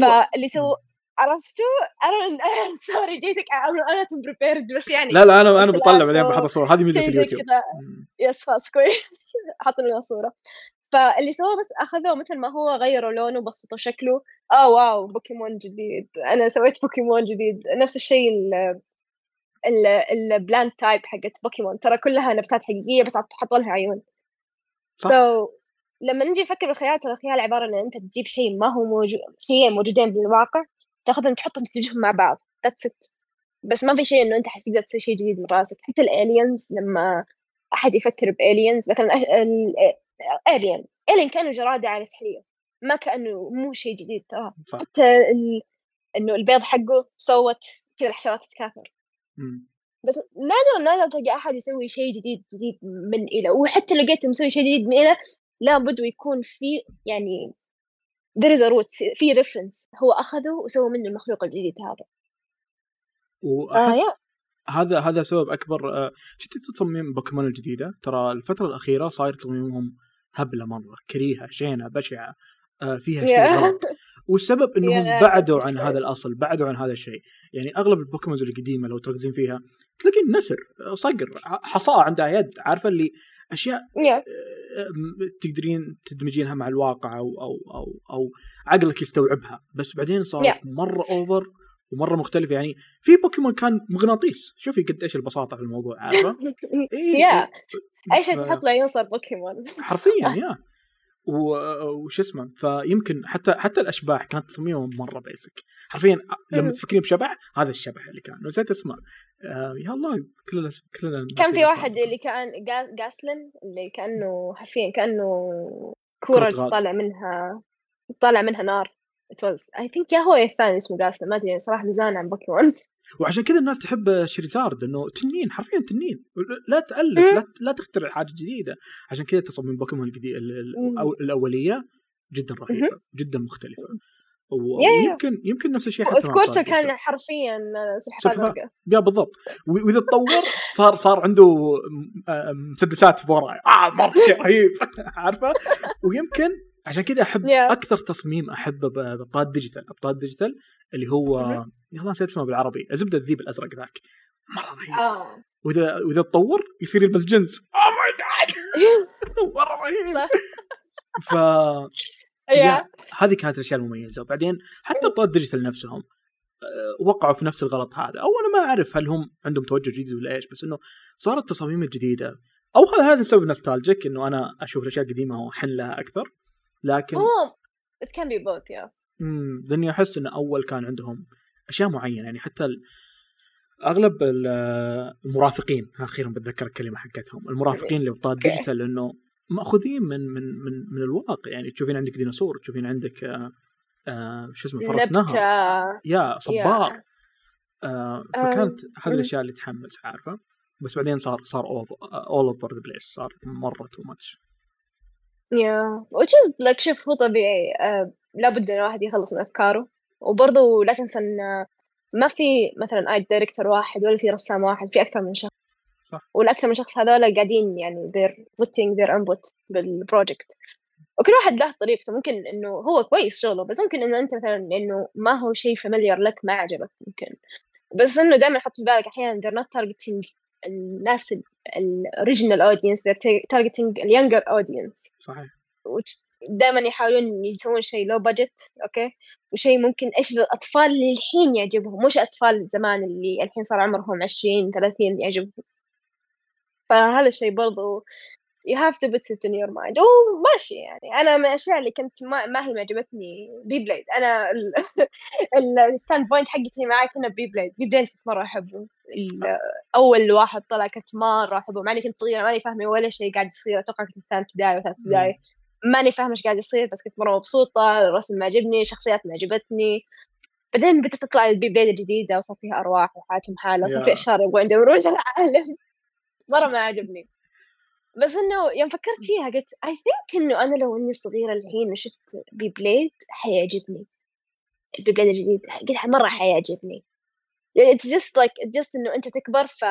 فاللي سووا عرفتوا أنا sorry جيتك unprepared بس يعني لا لا أنا أنا بطلع بعدين بحط صور هذه ميزة اليوتيوب. yes خلاص كويس. حطوا لنا صورة. فاللي سووه بس أخذوه مثل ما هو غيروا لونه بسطوا شكله. آه wow بوكيمون جديد. أنا سويت بوكيمون جديد. نفس الشيء ال ال ال plant type حقت بوكيمون. ترى كلها نباتات حقيقية بس حطوا لها عيون. صح. so, لما نجي نفكر بالخيال ترى الخيال عبارة إن أنت تجيب شيء ما هو موجود شيئين موجودين بالواقع تاخذهم تحطهم تدمجهم مع بعض. That's it. بس ما في شيء إنه أنت حتقدر تسوي شيء جديد من راسك. حتى الالينز لما أحد يفكر بالينز مثلا الين الين كأنه جرادة على سحرية. ما كأنه مو شيء جديد ترى. حتى ال... إنه البيض حقه صوت كذا الحشرات تتكاثر. مم. بس نادر نادر تلقى أحد يسوي شيء جديد جديد من إلى وحتى لقيته مسوي شيء جديد من إلى لابد ويكون في يعني there is a root في reference هو أخذه وسوى منه المخلوق الجديد هذا وأحس آه،. هذا هذا سبب أكبر آه، شفت تصميم بوكيمون الجديدة ترى الفترة الأخيرة صاير تصميمهم هبلة مرة كريهة شينة بشعة آه، فيها شيء. غلط والسبب إنهم بعدوا عن. هذا الأصل بعدوا عن هذا الشيء. يعني أغلب البوكيمونز القديمة لو تركزين فيها تلاقين نسر آه، صقر حصاة عندها يد عارفة اللي أشياء yeah. آه، تقدرين تدمجينها مع الواقع أو أو أو أو عقلك يستوعبها. بس بعدين صارت Yeah. مرة over ومرة مختلفة. يعني في بوكيمون كان مغناطيس. شوفي قد إيش البساطة في الموضوع عارفة؟ إيه yeah. أي شيء تحط له عيون صار بوكيمون. حرفيا yeah. وش اسمه فيمكن حتى حتى الأشباح كانت تصميمهم مرة basic حرفيا لما. تفكرين بشبح هذا الشبح اللي كان نسيت اسمه آه يا الله كلنا كلنا كان في واحد. اللي كان جا- جاسلين اللي كأنه حرفيا كأنه غاز. طالع منها طالع منها نار was I think yeah هو الثاني اسمه جاسلين ما أدري صراحة زمان عن بوكيمون وعشان كذا الناس تحب Charizard إنه تنين حرفيا تنين. لا تألف. لا لا تخترع حاجة جديده عشان كذا تصميم بوكيمون الأولية جدا رهيبة جدا مختلفة. ويمكن يمكن نفس الشيء حتى Squirtle أبطال كان. حرفيا سلحفاة. زرقاء yeah بالضبط. وإذا تطور صار صار عنده م- آه، مسدسات ورا آه مرة شيء رهيب. عارفة؟ ويمكن عشان كذا أحب Yeah. أكثر تصميم أحبه بأبطال الديجيتال أبطال الديجيتال اللي هو. يلا نسيت اسمه بالعربي. الزبدة الذيب الأزرق ذاك. مرة رهيب. آه. وإذا وإذا تطور يصير يلبس جنس oh my god مرة رهيب. ف هذه كانت الأشياء المميزة. وبعدين حتى ابطال الديجيتال نفسهم آه، وقعوا في نفس الغلط هذا. أو أنا ما أعرف هل هم عندهم توجه جديد ولا إيش بس إنه صارت التصاميم الجديده أو هذا هذا سبب nostalgic إنه أنا أشوف الأشياء القديمة واحن لها أكثر. لكن هو it can be both يا مم، لأني أحس انه أول كان عندهم أشياء معينة. يعني حتى ال... أغلب ال- المرافقين أخيرا بتذكر الكلمة حقتهم. المرافقين لابطال okay. الديجيتال إنه مأخوذين من من من من الواقع. يعني تشوفين عندك ديناصور تشوفين عندك آه آه شو اسمه فرس نهر yeah صبار. آه فكانت هذه الأشياء اللي تحمس عارفة؟ بس بعدين صار صار all over the place صار مرة too much yeah which is like شوف هو طبيعي. آه لابد إن الواحد يخلص من أفكاره. وبرضه لا تنسى إن ما في مثلا أي director واحد ولا في رسام واحد في أكثر من شخص. صح. والأكثر من شخص هذول قاعدين يعني they're putting their input بال project وكل واحد له طريقته. ممكن إنه هو كويس شغله بس ممكن إنه أنت مثلا إنه ما هو شيء familiar لك ما عجبك ممكن. بس إنه دائما حط في بالك أحيانا they're not targeting الناس ال original audience they're targeting ال younger audience صحيح. دائما يحاولون يسوون شيء low budget okay وشيء ممكن إيش الأطفال اللي الحين يعجبهم مش أطفال زمان اللي الحين صار عمرهم 20 30 يعجبهم. فهذا الشيء برضو you have to put it in your mind. وماشي يعني. أنا من الأشياء اللي كنت ما, ما هي معجبتني Beyblade أنا ال standpoint حقتي معي كنا Beyblade Beyblade كنت مرة أحبه. أول واحد طلع كنت مرة أحبه. ماني كنت صغيرة ماني فاهمة ولا شيء قاعد يصير. أتوقع كنت ثاني ابتدائي وثالث ابتدائي. ماني فاهمة إيش قاعد يصير بس كنت مرة مبسوطة. الرسم معجبني الشخصيات معجبتني. بعدين بدأت تطلع ال Beyblade الجديدة وصار فيها أرواح وحياتهم حالة. وصار في أشرار يبغوا عندهم روج العالم. مرة ما عجبني. بس إنه يوم فكرت فيها قلت I think إنه أنا لو إني صغيرة الحين وشفت Beyblade حيعجبني. Beyblade الجديد قلت مرة حيعجبني. يعني it's just like just إنه أنت تكبر ف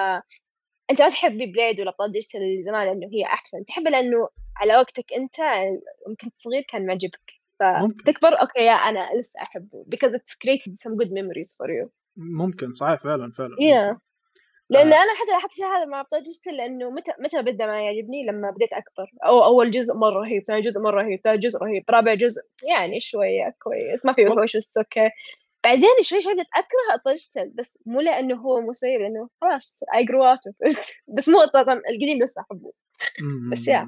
أنت ما تحب Beyblade ولا ابطال ديجيتال زمان انه هي أحسن. تحب لأنه على وقتك أنت يوم كنت صغير كان معجبك. فتكبر أوكي يا أنا لسه أحبه because it's created some good memories for you. ممكن صحيح فعلا فعلا yeah. لأن. أنا حتى لاحظت الشيء هذا مع ابطال ديجيتال لأنه متى متى بدأ ما يعجبني؟ لما بديت أكبر. أو أول جزء مرة رهيب ثاني جزء مرة رهيب ثالث جزء رهيب رابع جزء يعني شوية كويس ما في بس أوكي بعدين شوي شوي بديت أكره ديجيتال بس مو لأنه هو مو سيء لأنه خلاص I grow out بس مو القديم لسه أحبه. بس يا.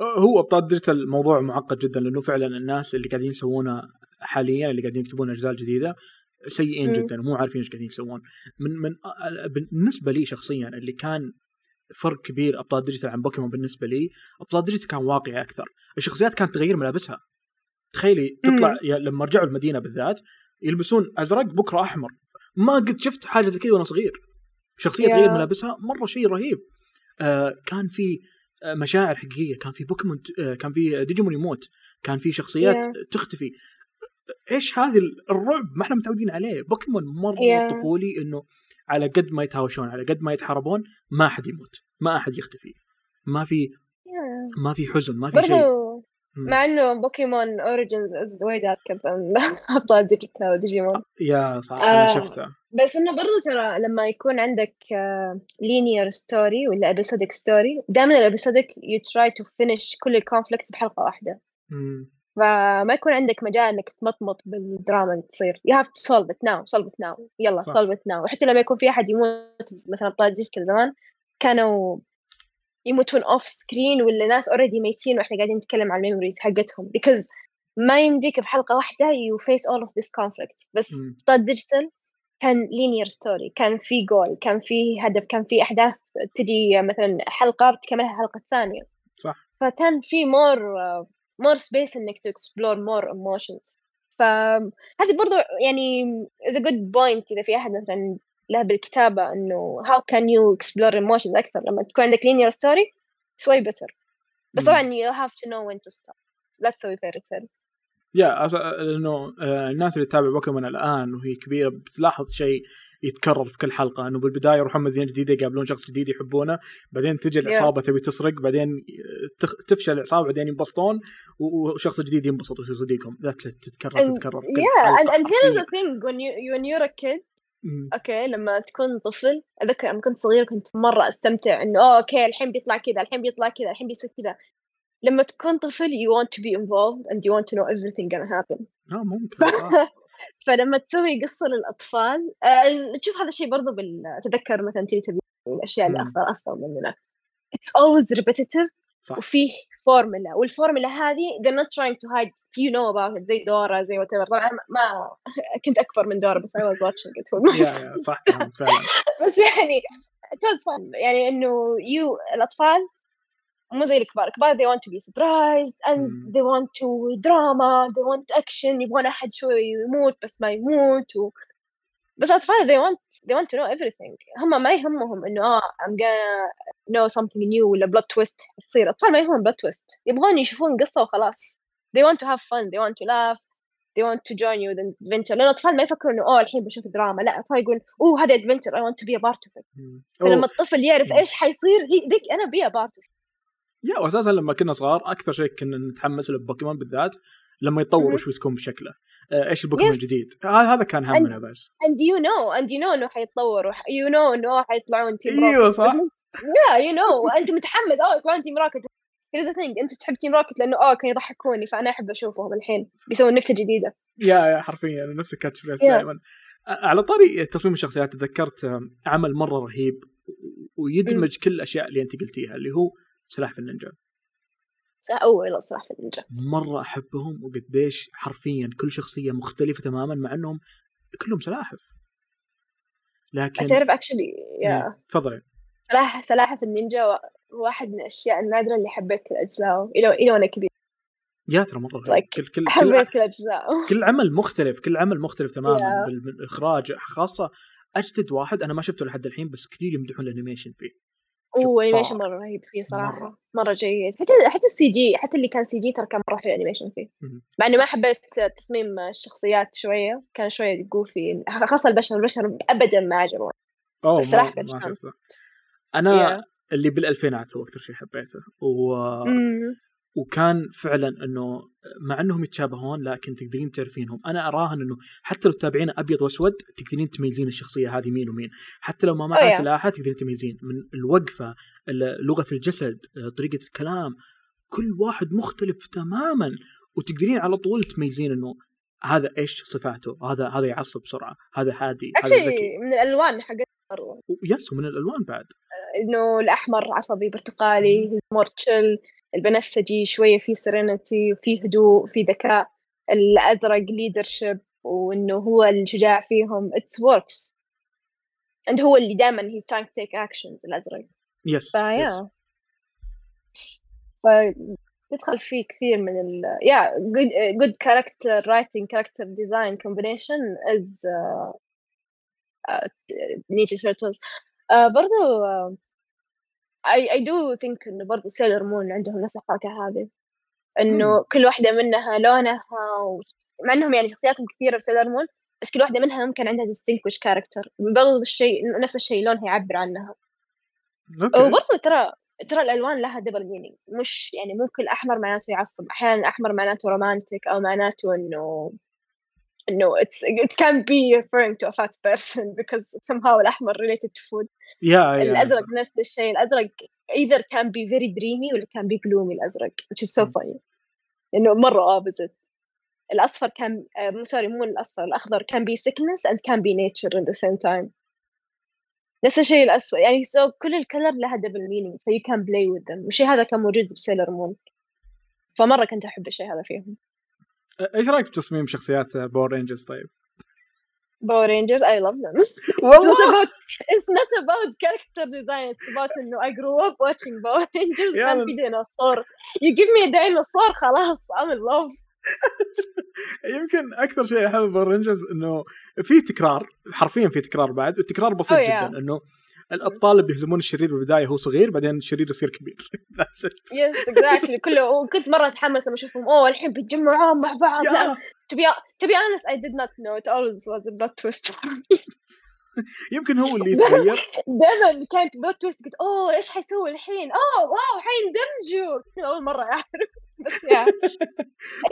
هو أبطال ديجيتال موضوع معقد جدا لأنه فعلا الناس اللي قاعدين يسوونه حاليا اللي قاعدين يكتبون أجزاء جديدة سيئين جدا ومو عارفين إيش قاعدين يسوون. من من بالنسبة لي شخصيا اللي كان فرق كبير أبطال ديجيتال عن بوكيمون بالنسبة لي أبطال ديجيتال كان واقعي أكثر. الشخصيات كانت تغير ملابسها. تخيلي تطلع لما رجعوا المدينة بالذات يلبسون أزرق بكرة أحمر. ما قد شفت حاجة زي كذا وأنا صغير. شخصية yeah. تغير ملابسها مرة شيء رهيب. آه كان في آه، مشاعر حقيقية. كان في بوكيمون آه كان في ديجيمون يموت. كان في شخصيات yeah. تختفي. إيش هذا الرعب؟ ما إحنا متعودين عليه. بوكيمون مرة yeah. طفولي إنه على قد ما يتهاوشون على قد ما يتحاربون ما أحد يموت ما أحد يختفي. ما في yeah. ما في حزن ما في شيء. مع إنه بوكيمون Origins is way dark أبطال ديجيتال ديجيمون. يا صح أنا آه شفتها بس إنه برضو ترى لما يكون عندك linear story ولا episodic story دائما ال episodic you try to finish كل ال conflicts بحلقة واحدة. مم. فما يكون عندك مجال إنك تمطمط بالدراما اللي تصير. You have to solve it now solve it now. يلا solve it now. وحتى لما يكون في أحد يموت مثلا ابطال ديجيتال زمان كانوا يموتون off screen ولا ناس already ميتين وإحنا قاعدين نتكلم عن ال memories حقتهم. Because ما يمديك في حلقة واحدة you face all of this conflict. بس ابطال ديجيتال كان linear story كان في جول كان في هدف كان في أحداث تجي مثلا حلقة بتكملها الحلقة الثانية. صح. فكان في more more space انك to explore more emotions فهذه برضو يعني is a good point اذا في احد مثلا له بالكتابة انه how can you explore emotions أكثر لما تكون عندك linear story it's way better بس طبعا you have to know when to stop لا تسوي fairy tale يا لأنه آه، الناس اللي تتابع بوكيمون الان وهي كبيره بتلاحظ شيء يتكرر في كل حلقة. إنه بالبداية يروحون مدينة جديدة يقابلون شخص جديد يحبونه بعدين تجي العصابة تبي تسرق بعدين تفشل العصابة بعدين ينبسطون وشخص جديد ينبسط ويصير صديقهم. that's تتكرر تتكرر here's the thing. When you when you're a kid أوكي لما تكون طفل أتذكر لما كنت صغير كنت مرة أستمتع إنه أوكي الحين بيطلع كذا الحين بيطلع كذا الحين بيصير كذا. لما تكون طفل you want to be involved and you want to know everything gonna happen. آه ممكن. فلما تسوي قصة للأطفال آه تشوف هذا الشيء برضه تذكر مثلا Tele الأشياء اللي أصلا أصلا مننا always repetitive صح. وفيه formula وال formula هذه they're not trying to hide. You know about it. زي دورا زي whatever. طبعا ما كنت أكبر من دورا بس I was watching it yeah, صح بس يعني it was fun. يعني إنه يو الأطفال مو زي الكبار الكبار they want to be surprised and mm. they want to drama they want action يبغون أحد شوي يموت بس ما يموت و... بس الأطفال they want they want to know everything هم ما يهمهم إنه آه I'm gonna know something new ولا blood twist تصير الأطفال ما يهمهم blood twist يبغون يشوفون قصة وخلاص they want to have fun they want to laugh they want to join you the adventure لأن الأطفال ما يفكروا إنه أوه الحين بشوف دراما لا الأطفال يقول أوه هذا adventure I want to be a part of it فلما الطفل يعرف إيش حيصير هي أنا be a part of it يا واساسا لما كنا صغار أكثر شيء كنا نتحمس له ببوكيمون بالذات لما يتطور. وش بتكون بشكله. آه، إيش البوكيمون. الجديد؟ هذا كان همنا بس. and you know and you know إنه حيتطور you know إنه حيطلعون team إيوه صح. يا you know انت متحمس. اوه يطلعون Team Rocket the thing أنت تحب Team Rocket لأنه اوه كانوا يضحكوني فأنا أحب أشوفهم الحين. بيسوون نكتة جديدة. يا يا حرفيا نفس ال catch Yeah. دائما. على طاري تصميم الشخصيات تذكرت عمل مرة رهيب ويدمج كل الأشياء اللي أنت قلتيها اللي هو سلاح في النينجا. اول صراحة في النينجا. مرة أحبهم وقديش حرفيا كل شخصية مختلفة تماما مع إنهم كلهم سلاحف. لكن تعرف اكشلي يا. تفضلي سلاح سلاحف النينجا وا- واحد من الأشياء النادرة اللي حبيت كل أجزائه. إلى إلى وأنا كبير. يا ترى مرة. Like, كل كل حبيت كل أجزائه. كل عمل مختلف كل عمل مختلف تماما Yeah. بال- بالإخراج. خاصة أجدد واحد أنا ما شفته لحد الحين بس كثير يمدحون ال animation فيه. أوه. animation مرة رهيب فيه صراحة مرة. مرة, جيد حتى حتى ال CG حتى اللي كان CG ترى كان مرة حلو animation فيه. مع اني ما حبيت تصميم الشخصيات شوية كان شوية goofy خاصة البشر البشر ابدا ما عجبوني أوه ما, ما. شفته أنا Yeah. اللي بالألفينات هو أكثر شيء حبيته و... مم. وكان فعلا إنه مع إنهم يتشابهون لكن تقدرين تعرفينهم. أنا أراهن إنه حتى لو تتابعين أبيض وأسود تقدرين تميزين الشخصية هذه مين ومين. حتى لو ما Oh, معها yeah. سلاحها تقدرين تميزين. من الوقفة ال- لغة الجسد طريقة الكلام كل واحد مختلف تماما. وتقدرين على طول تميزين إنه هذا إيش صفاته؟ هذا هذا يعصب بسرعة هذا هادي هذا ذكي. من الألوان حقت yes ومن الألوان بعد. إنه الأحمر عصبي برتقالي more chill البنفسجي شوية في serenity وفي هدوء في ذكاء. الأزرق leadership وإنه هو الشجاع فيهم. it works and هو اللي دائما he's trying to take actions الأزرق. yes yes. فيا فيدخل فيه كثير من ال yeah good good character writing character design combination is uh, uh, Ninja Turtles. uh, برضو uh, I I do think إنه برضو سيلر مون عندهم نفس الحركة هذه. إنه كل واحدة منها لونها و... مع إنهم يعني شخصياتهم كثيرة بسيلر مون بس كل واحدة منها ممكن عندها distinguished character. برضو الشيء نفس الشيء لونها يعبر عنها. أوكي. وبرضه ترى ترى الألوان لها double meaning مش يعني مو كل أحمر معناته يعصب أحيانا الاحمر معناته romantic أو معناته إنه انه it's, it can be referring to a fat person because somehow الاحمر related to food yeah yeah الازرق نفس الشيء الازرق either can be very dreamy ولا can be gloomy الازرق which is so funny لأنه مره opposite الاصفر كان مو sorry مو الاصفر الاخضر can be sickness and can be nature at the same time نفس الشيء الأسود يعني so كل ال colors لها double meaning ف you can play with them والشيء هذا كان موجود بسيلر مون فمرة كنت أحب الشيء هذا فيهم إيش رأيك بتصميم شخصيات باور رينجرز طيب؟ باور رينجرز I love them. it's not والله not about character design it's about إنه I grew up watching Power Rangers. yeah كان في ديناصور you give me a dinosaur خلاص I'm in love. يمكن أكثر شيء أحب باور رينجرز إنه في تكرار حرفيا في تكرار بعد والتكرار بسيط Oh, جدا yeah. إنه الأبطال اللي بيهزمون الشرير بالبداية هو صغير بعدين الشرير يصير كبير. Yes exactly. كله وكنت مرة أتحمس لما أشوفهم. أوه الحين بيتجمعون مع بعض. I did not know. It always was a plot twist for me. يمكن هو اللي يتغير. دائما كانت plot twist قلت أوه إيش حيسوي الحين؟ أوه wow حيندمجوا أول مرة أعرف. بس yeah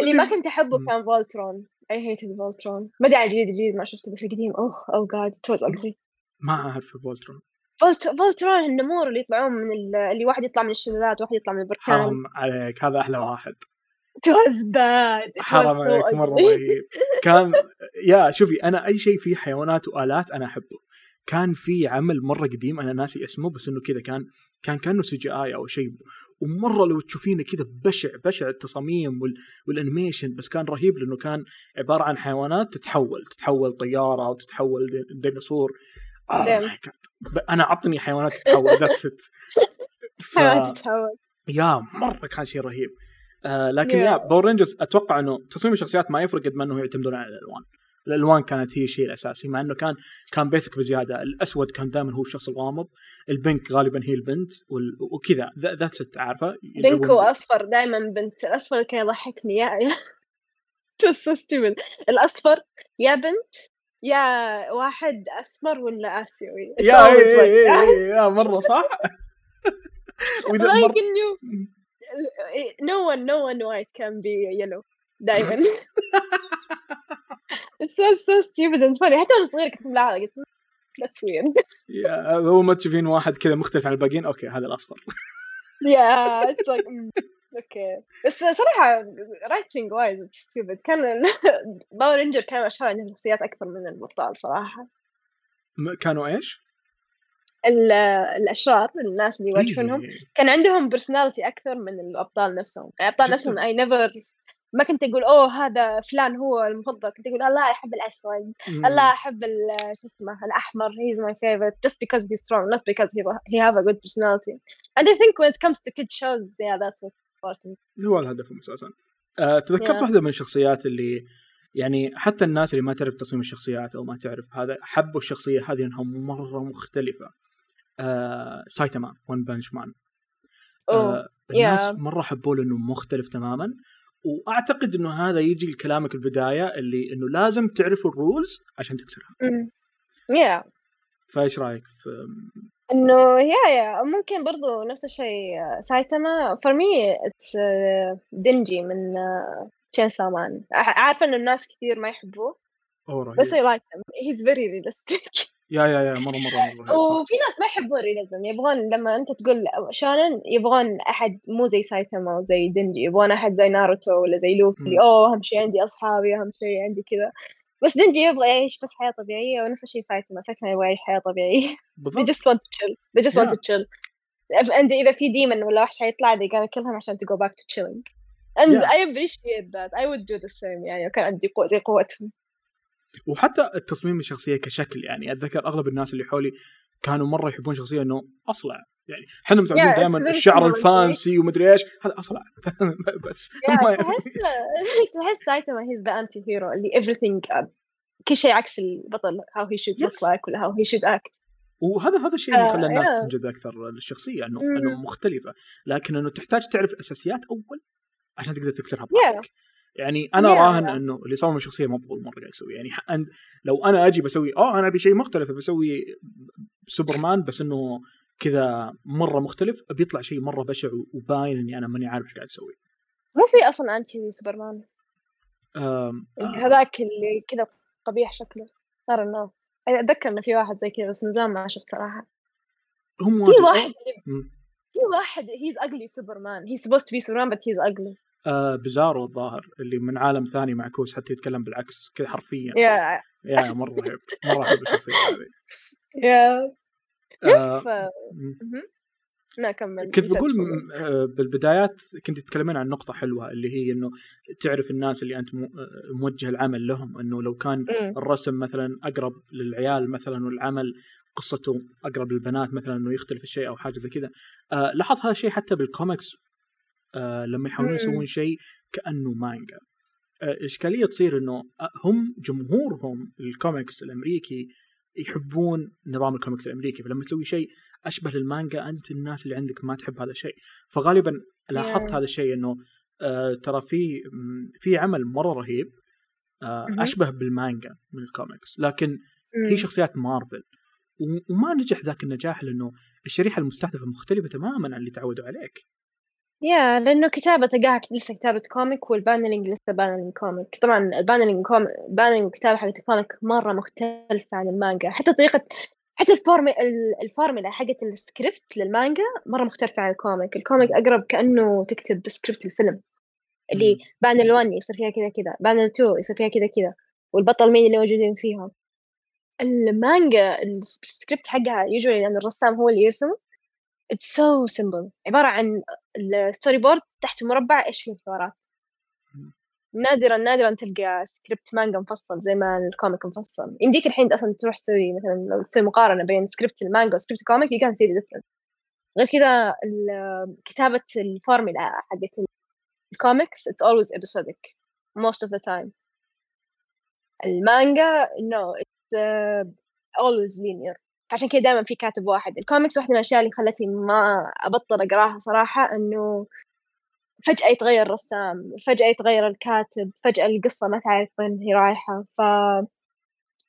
اللي ما كنت أحبه. كان فولترون I hated فولترون ما أدري على الجديد الجديد ما شفته بس القديم أوه oh God it was ugly ما أعرف فولترون فولترون النمور اللي يطلعون من ال- اللي واحد يطلع من الشلالات واحد يطلع من البركان. حرام عليك هذا أحلى واحد. it was حرام عليك مرة رهيب. كان yeah شوفي أنا أي شيء فيه حيوانات وآلات أنا أحبه. كان في عمل مرة قديم أنا ناسي اسمه بس إنه كذا كان كان كأنه CGI أو شيء. ومرة لو تشوفينه كذا بشع بشع التصاميم وال... وال animation بس كان رهيب لأنه كان عبارة عن حيوانات تتحول. تتحول طيارة وتتحول دي- ديناصور. ب- أنا عطني حيوانات تتحول. that's it حيوانات تتحول. yeah مرة كان شيء رهيب. آه لكن Yeah. yeah باور رينجرز أتوقع إنه تصميم الشخصيات ما يفرق قد ما إنه يعتمدون على الألوان. الألوان كانت هي الشيء الأساسي مع إنه كان كان basic بزيادة. الأسود كان دائما هو الشخص الغامض. ال pink غالبا هي البنت وال... وكذا. that's it عارفة؟ pink وأصفر دائما بنت. الأصفر كان يضحكني. yeah so stupid. الأصفر يا بنت يا واحد أسمر ولا آسيوي؟ yeah إيه إيه that. إيه yeah مرة صح؟ وإذا like. انه no one no one white can be yellow دائما it's so so stupid and funny. حتى وأنا صغير كنت ملاحظة قلت that's weird. yeah اول ما تشوفين واحد كذا مختلف عن الباقيين؟ أوكي هذا الأصفر. Yeah it's like أوكي. بس صراحة writing wise stupid. كان باور رينجر كانوا أشهر عندهم شخصيات أكثر من الابطال صراحة. م- كانوا إيش؟ ال- الأشرار الناس اللي يواجهونهم. إيه. كان عندهم personality أكثر من الأبطال نفسهم. الأبطال جداً. نفسهم اي نيفر ما كنت أقول أوه هذا فلان هو المفضل. كنت أقول الله احب الأسود. مم. الله احب شو اسمه الأحمر. He's my favorite. Just because he's strong not because he, he have a good personality. And I think when it comes to kid shows yeah that's what's important هو الهدف أساسا. آه، تذكرت Yeah. واحدة من الشخصيات اللي يعني حتى الناس اللي ما تعرف تصميم الشخصيات أو ما تعرف هذا حبوا الشخصية هذه انها مرة مختلفة. آه سايتاما ون بنش مان آه الناس yeah. مرة حبوا له انه مختلف تماما. وأعتقد إنه هذا يجي لكلامك البداية اللي إنه لازم تعرف ال rules عشان تكسرها. Mm. yeah. فإيش رأيك في إنه yeah yeah ممكن برضو نفس الشيء آه، سايتاما me it's آه، دينجي من تشينسو مان عارفة إنه الناس كثير ما يحبوه أوه رهيب. بس I like him. He's very realistic. yeah yeah yeah مرة مرة مرة رهيب. وفي ناس ما يحبون ال realism يبغون لما أنت تقول شونن يبغون أحد مو زي سايتاما وزي دينجي يبغون أحد زي ناروتو ولا زي لوفي أوه أهم شيء عندي أصحابي أهم شيء عندي كذا. بس دينجي يبغى يعيش بس حياة طبيعية؟ ونفس الشيء سايتاما سايتاما يبغى يعيش حياة طبيعية. They بالضبط. just want to chill. They just want Yeah. to chill and إذا في demon ولا وحش حيطلع they gonna kill him عشان to go back to chilling. And Yeah. I appreciate that. I would do the same يعني لو كان عندي قوة زي قوتهم. وحتى التصميم الشخصية كشكل يعني أتذكر أغلب الناس اللي حولي كانوا مرة يحبون شخصية إنه أصلع. يعني إحنا متعودين Yeah, دائما الشعر الفانسي ومدري إيش هذا اصلع بس Yeah, تحس تحس سايتاما he's the anti hero اللي everything كل شيء عكس البطل how he should look Yes. like ولا how he should act وهذا هذا الشيء اللي آه، خلى الناس yeah. تنجذب أكثر للشخصية انه. إنه مختلفة لكن إنه تحتاج تعرف الأساسيات أول عشان تقدر تكسرها. بطاقتك يعني أنا Yeah, راهن. إنه اللي صمم الشخصية بقول مره قاعد يسوي يعني لو أنا أجي بسوي آه أنا أبي شيء مختلف بسوي سوبرمان بس إنه كذا مرة مختلف بيطلع شيء مرة بشع وباين إني أنا ماني عارف إيش قاعد أسوي. مو في أصلا انتي سوبرمان آم، آه، هذاك اللي كذا قبيح شكله. I don't know. أتذكر إنه في واحد زي كذا بس من زمان ما شفت صراحة. هم في واحد. في واحد he's ugly سوبرمان supposed to be Superman but he's ugly. آه بزارو الظاهر اللي من عالم ثاني معكوس حتى يتكلم بالعكس كذا حرفيا. Yeah. يا مرة رهيب مرة أحب الشخصية هذه. yeah آه،. مهم. لا كمل كنت بقول؟ م- آه، بالبدايات كنت تتكلمين عن نقطة حلوة اللي هي إنه تعرف الناس اللي أنت م- آه، موجه العمل لهم إنه لو كان مم. الرسم مثلا أقرب للعيال مثلا والعمل قصته أقرب للبنات مثلا إنه يختلف الشيء أو حاجة زي كذا آه لاحظت هذا الشيء حتى بالكوميكس آه لما يحاولون. يسوون شيء كأنه مانجا آه الاشكاليه تصير إنه آه، هم جمهورهم الكوميكس الأمريكي يحبون نظام الكوميكس الأمريكي فلما تسوي شيء أشبه للمانجا أنت الناس اللي عندك ما تحب هذا الشيء فغالبا لاحظت. هذا الشيء إنه آه ترى في في عمل مرة رهيب آه. أشبه بالمانجا من الكوميكس لكن. هي شخصيات مارفل وما نجح ذاك النجاح لأنه الشريحة المستهدفة مختلفة تماما عن اللي تعودوا عليك yeah لأنه كتابة تلقاها لسه كتابة comic وال paneling لسه paneling comic طبعا ال paneling comic ال paneling والكتابة حقت ال comic مرة مختلفة عن المانجا. حتى طريقة حتى ال form ال- الفورمولا حقت السكريبت للمانجا مرة مختلفة عن ال comic ال comic أقرب كأنه تكتب سكريبت الفيلم. اللي. panel 1 يصير فيها كذا كذا panel 2 يصير فيها كذا كذا والبطل مين اللي موجودين فيها. المانجا السكريبت حقها يجري لأن الرسام هو اللي يرسمه. It's so simple. عبارة عن ال storyboard تحت مربع إيش فيه حوارات مم. نادرا نادرا تلقى سكريبت مانجا مفصل زي ما ال comic مفصل. يمديك الحين أصلا تروح تسوي مثلا لو تسوي مقارنة بين سكريبت المانجا و script ال comic can see the difference. غير كذا ال- كتابة الفورمولا حقت ال comics it's always episodic. Most of the time. المانجا no it's uh, always linear. عشان كذا دائما في كاتب واحد. الكوميكس واحدة من الأشياء اللي خلتني ما أبطل أقراها صراحة إنه فجأة يتغير الرسام فجأة يتغير الكاتب فجأة القصة ما تعرف وين هي رايحة. ف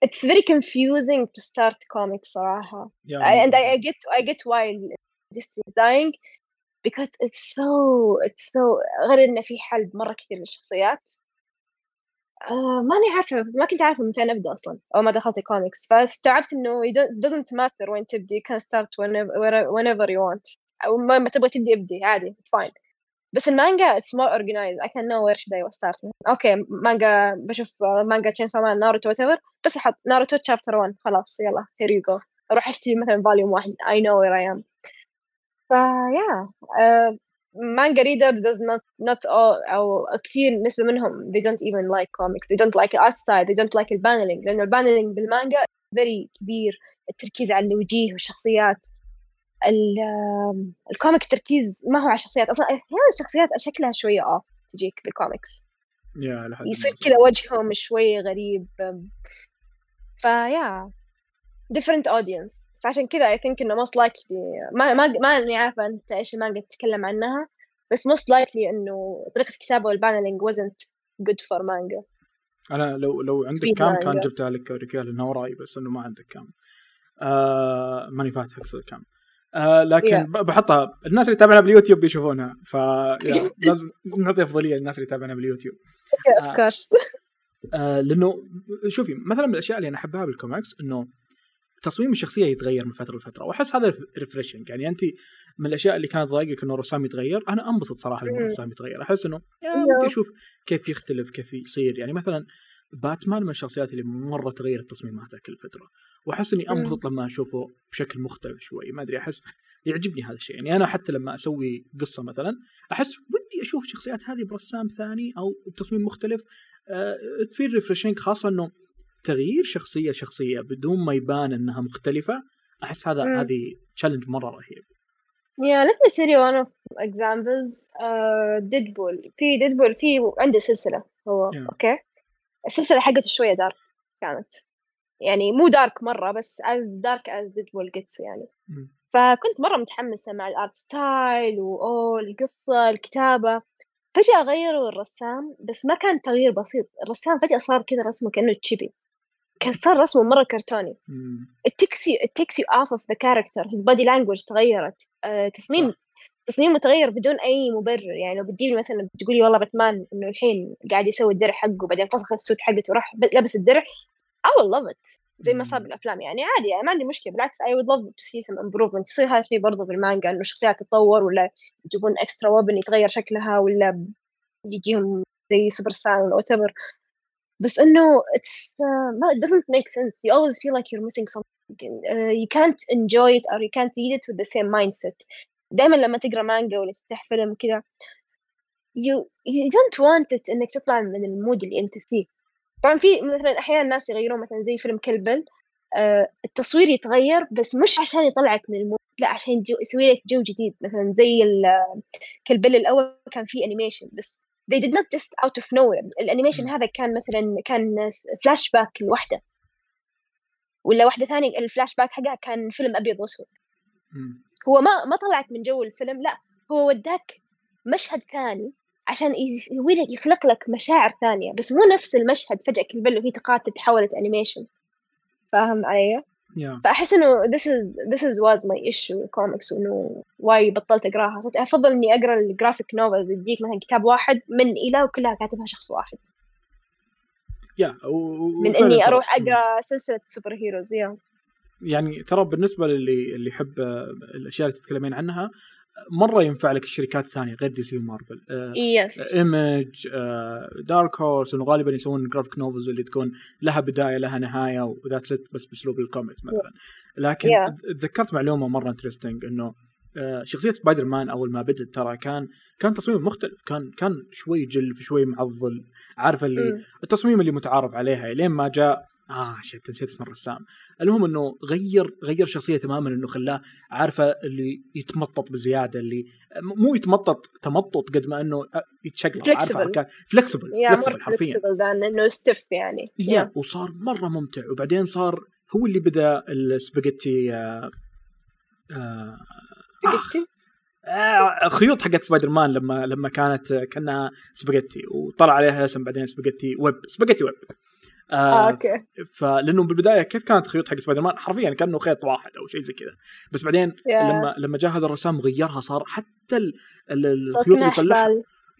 it's very confusing to start comics صراحة. yeah I, and I, I مرة. get I get why industry is dying because it's so it's so غير إنه في حلب مرة كثير للشخصيات. آه ماني عارفة ما كنت عارفة من فين أبدأ أصلا أول ما دخلت الكوميكس فاستوعبت إنه it doesn't matter وين تبدي you can start whenever, whenever you want. أو ما تبغى تبدي ابدي عادي it's fine. بس المانجا it's more organized. I can know where should I start. okay مانجا بشوف آه، مانجا Chainsaw Man ناروتو whatever. بس أحط ناروتو chapter 1 خلاص يلا here you go. أروح أشتري مثلا volume واحد. I know where I am. yeah. uh, manga reader does not not all أو كثير نسبة منهم they don't even like comics they don't like art style they don't like ال paneling لأنه ال paneling بالمانجا very كبير التركيز على الوجيه والشخصيات ال- ال comic التركيز ما هو على الشخصيات أصلا أحيانا الشخصيات شكلها شوية off تجيك بالكوميكس لحد يصير. كذا وجههم شوي غريب ف yeah different audience فعشان كذا I think إنه most likely ما ما ما إني عارفة أنت إيش المانجا تتكلم عنها بس most likely إنه طريقة الكتابة وال paneling wasn't good for manga أنا لو لو عندك cam كان مانجا. جبتها لك رجال إنه وراي بس إنه ما عندك cam آه ماني فاتح أقصد cam آه لكن Yeah. بحطها الناس اللي يتابعنا باليوتيوب بيشوفونها ف لازم نعطي أفضلية للناس اللي يتابعنا باليوتيوب of آه. course آه لأنه شوفي مثلا من الأشياء اللي أنا أحبها بالكوميكس إنه تصميم الشخصية يتغير من فترة لفترة وأحس هذا refreshing يعني انت من الأشياء اللي كانت تضايقك إنه رسام يتغير أنا أنبسط صراحة لما. الرسام يتغير أحس إنه yeah Yeah. ودي أشوف كيف يختلف كيف يصير يعني مثلا باتمان من الشخصيات اللي مرة تغيرت تصميماتها كل فترة وأحس إني. أنبسط لما أشوفه بشكل مختلف شوي ما أدري أحس يعجبني هذا الشيء يعني أنا حتى لما أسوي قصة مثلا أحس ودي أشوف الشخصيات هذه برسام ثاني أو بتصميم مختلف أه تفيد refreshing خاصة إنه تغيير شخصية شخصية بدون ما يبان إنها مختلفة أحس هذا مم. هذه challenge مرة رهيب Yeah, let me tell you one of examples. Uh. في Deadpool في عنده سلسلة هو Yeah. أوكي السلسلة حقته شوية dark كانت يعني مو dark مرة بس as dark as Deadpool gets يعني مم. فكنت مرة متحمسة مع ال art style وأوه القصة الكتابة فجأة غيروا الرسام بس ما كان تغيير بسيط الرسام فجأة صار كذا رسمه كأنه تشيبي كان صار رسمه مرة كرتوني. takes you off of the character. His body language تغيرت. آه، تصميم صح. تصميمه تغير بدون أي مبرر. يعني لو بتجيب مثلا بتقولي والله باتمان إنه الحين قاعد يسوي الدرع حقه بعدين فسخ السوت حقته وراح لبس الدرع I will love it. زي ما صار مم. بالأفلام. يعني عادي يعني ما عندي مشكلة. بالعكس I would love to see some improvement. يصير هذا الشيء برضه بالمانجا إنه الشخصيات تتطور ولا يجيبون extra weapon يتغير شكلها ولا يجيهم زي Super Saiyan ولا whatever. بس إنه it's uh, ما it doesn't make sense. You always feel like you're missing something. uh, you can't enjoy it or you can't read it with the same mindset. دائما لما تقرأ مانجا ولا تفتح فيلم كذا you you don't want it إنك تطلع من ال mood اللي أنت فيه. طبعا في مثلا أحيانا الناس يغيرون مثلا زي فيلم Kill Bill آه التصوير يتغير بس مش عشان يطلعك من ال mood لا عشان يسوي لك جو جديد. مثلا زي Kill Bill الأول كان فيه animation بس they did not just out of nowhere ال animation مم. هذا كان مثلا كان فلاش باك لوحدة ولا واحدة ثانية الفلاش باك حقها كان فيلم أبيض وأسود مم. هو ما ما طلعك من جو الفيلم لا هو وداك مشهد ثاني عشان يسوي لك يخلق لك مشاعر ثانية بس مو نفس المشهد فجأة Kill Bill وهي تقاعد تتحولت animation فاهم علي؟ yeah فأحس إنه this is this is was my issue with comics وإنه why بطلت أقراها. صرت أفضل إني أقرأ ال graphic novels يديك مثلا كتاب واحد من إلى وكلها كاتبها شخص واحد. yeah و- من أروح مم. أقرأ سلسلة superheroes yeah يعني ترى بالنسبة للي اللي يحب الأشياء اللي تتكلمين عنها مرة ينفع لك الشركات الثانية غير DC و Marvel. yes Image Dark Horse إنه غالبا يسوون graphic novels اللي تكون لها بداية لها نهاية و that's it بس بأسلوب الكوميكس مثلا. لكن Yeah. تذكرت معلومة مرة interesting إنه آه، شخصية سبايدر مان أول ما بدت ترى كان كان تصميم مختلف. كان كان شوي جلف شوي معضل. عارفه اللي مم. التصميم اللي متعارف عليها لين ما جاء آه shit نسيت اسم الرسام. المهم إنه غير غير شخصية تماما إنه خلاه عارفة اللي يتمطط بزيادة اللي مو يتمطط تمطط قد ما إنه آه، يتشقلب. flexible yeah flexible مرة حرفيا. flexible ده إنه stiff يعني. yeah وصار مرة ممتع. وبعدين صار هو اللي بدأ السباجيتي آه آه؟ آه خيوط حقت سبايدر مان لما لما كانت كأنها سباجيتي. وطلع عليها اسم بعدين spaghetti web. spaghetti web. آه okay. فلأنه بالبداية كيف كانت الخيوط حق سبايدر مان حرفيا كأنه خيط واحد أو شيء زي كذا. بس بعدين yeah. لما لما جاء هذا الرسام غيرها صار حتى ال- الخيوط اللي. يطلعها.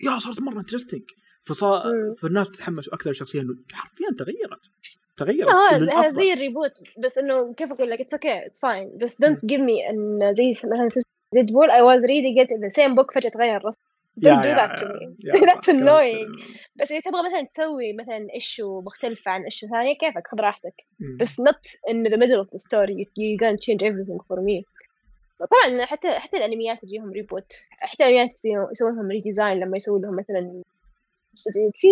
yeah صارت مرة interesting فصار. فالناس تحمسوا أكثر الشخصيه انه حرفيا تغيرت. تغيرت هذا للأفضل. زي ال reboot. بس إنه كيف أقول لك؟ it's okay it's fine بس don't give me an زي مثلا Deadpool I was reading it the same book فجأة تغير الرسم. Don't do that to me. That's annoying. بس إذا تبغى مثلا تسوي مثلا issue مختلفة عن issue ثانية كيفك خذ راحتك. بس not in the middle of the story you, you gonna change everything for me طبعا حتى حتى الأنميات تجيهم reboot حتى الأنميات يسوون لهم redesign لما يسوون لهم مثلا في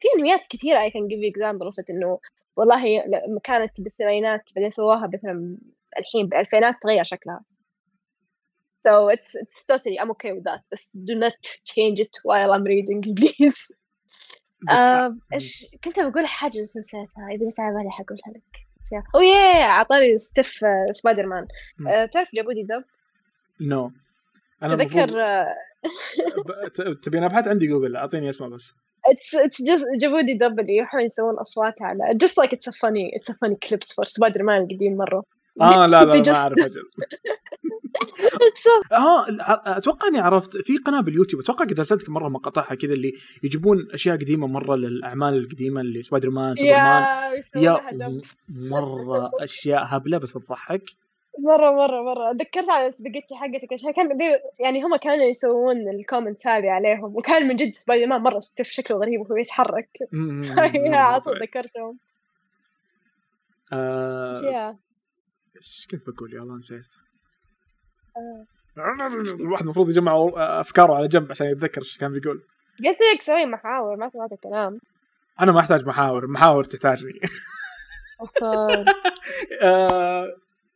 في أنميات كثيرة I can give you example of it إنه والله لما كانت بالثمانينات بعدين سووها مثلا الحين بالالفينات تغير شكلها so it's it's totally I'm okay with that. بس do not change it while I'm reading please. آه، إيش كنت بقول حاجة بس نسيتها. إذا جت على بالي حقولها لك. أو يا عطاني ستيف آه، سبايدر مان. آه، تعرف جابوا لي دب no أنا تذكر المفروض- ب- ت- تبين ابحث عندي جوجل؟ أعطيني اسمه بس. it's it's just جابوا لي دب اللي يروحون يسوون أصوات على just like it's a funny it's a funny clips for سبايدر مان القديم مرة. آه لا لا ما أعرف أجل آه أتوقع إني عرفت في قناة باليوتيوب أتوقع قد أرسلتك مرة مقاطعها كذا اللي يجيبون أشياء قديمة مرة للأعمال القديمة اللي سبايدر مان سوبرمان yeah يسوون yeah مرة أشياء هبلة بس تضحك. مرة مرة مرة. تذكرت على السباجيتي حقتك عشان كان يعني هم كانوا يسوون ال comments هذه عليهم وكان من جد سبايدر مان مرة ستيف شكله غريب وهو يتحرك. على طول. ذكرتهم. آه، كنت بقول؟ يا الله نسيت. آه. الواحد المفروض يجمع أفكاره على جنب عشان يتذكر إيش كان بيقول. قلت لك سوي محاور ما سمعت الكلام. أنا ما أحتاج محاور محاور تحتاجني. آه،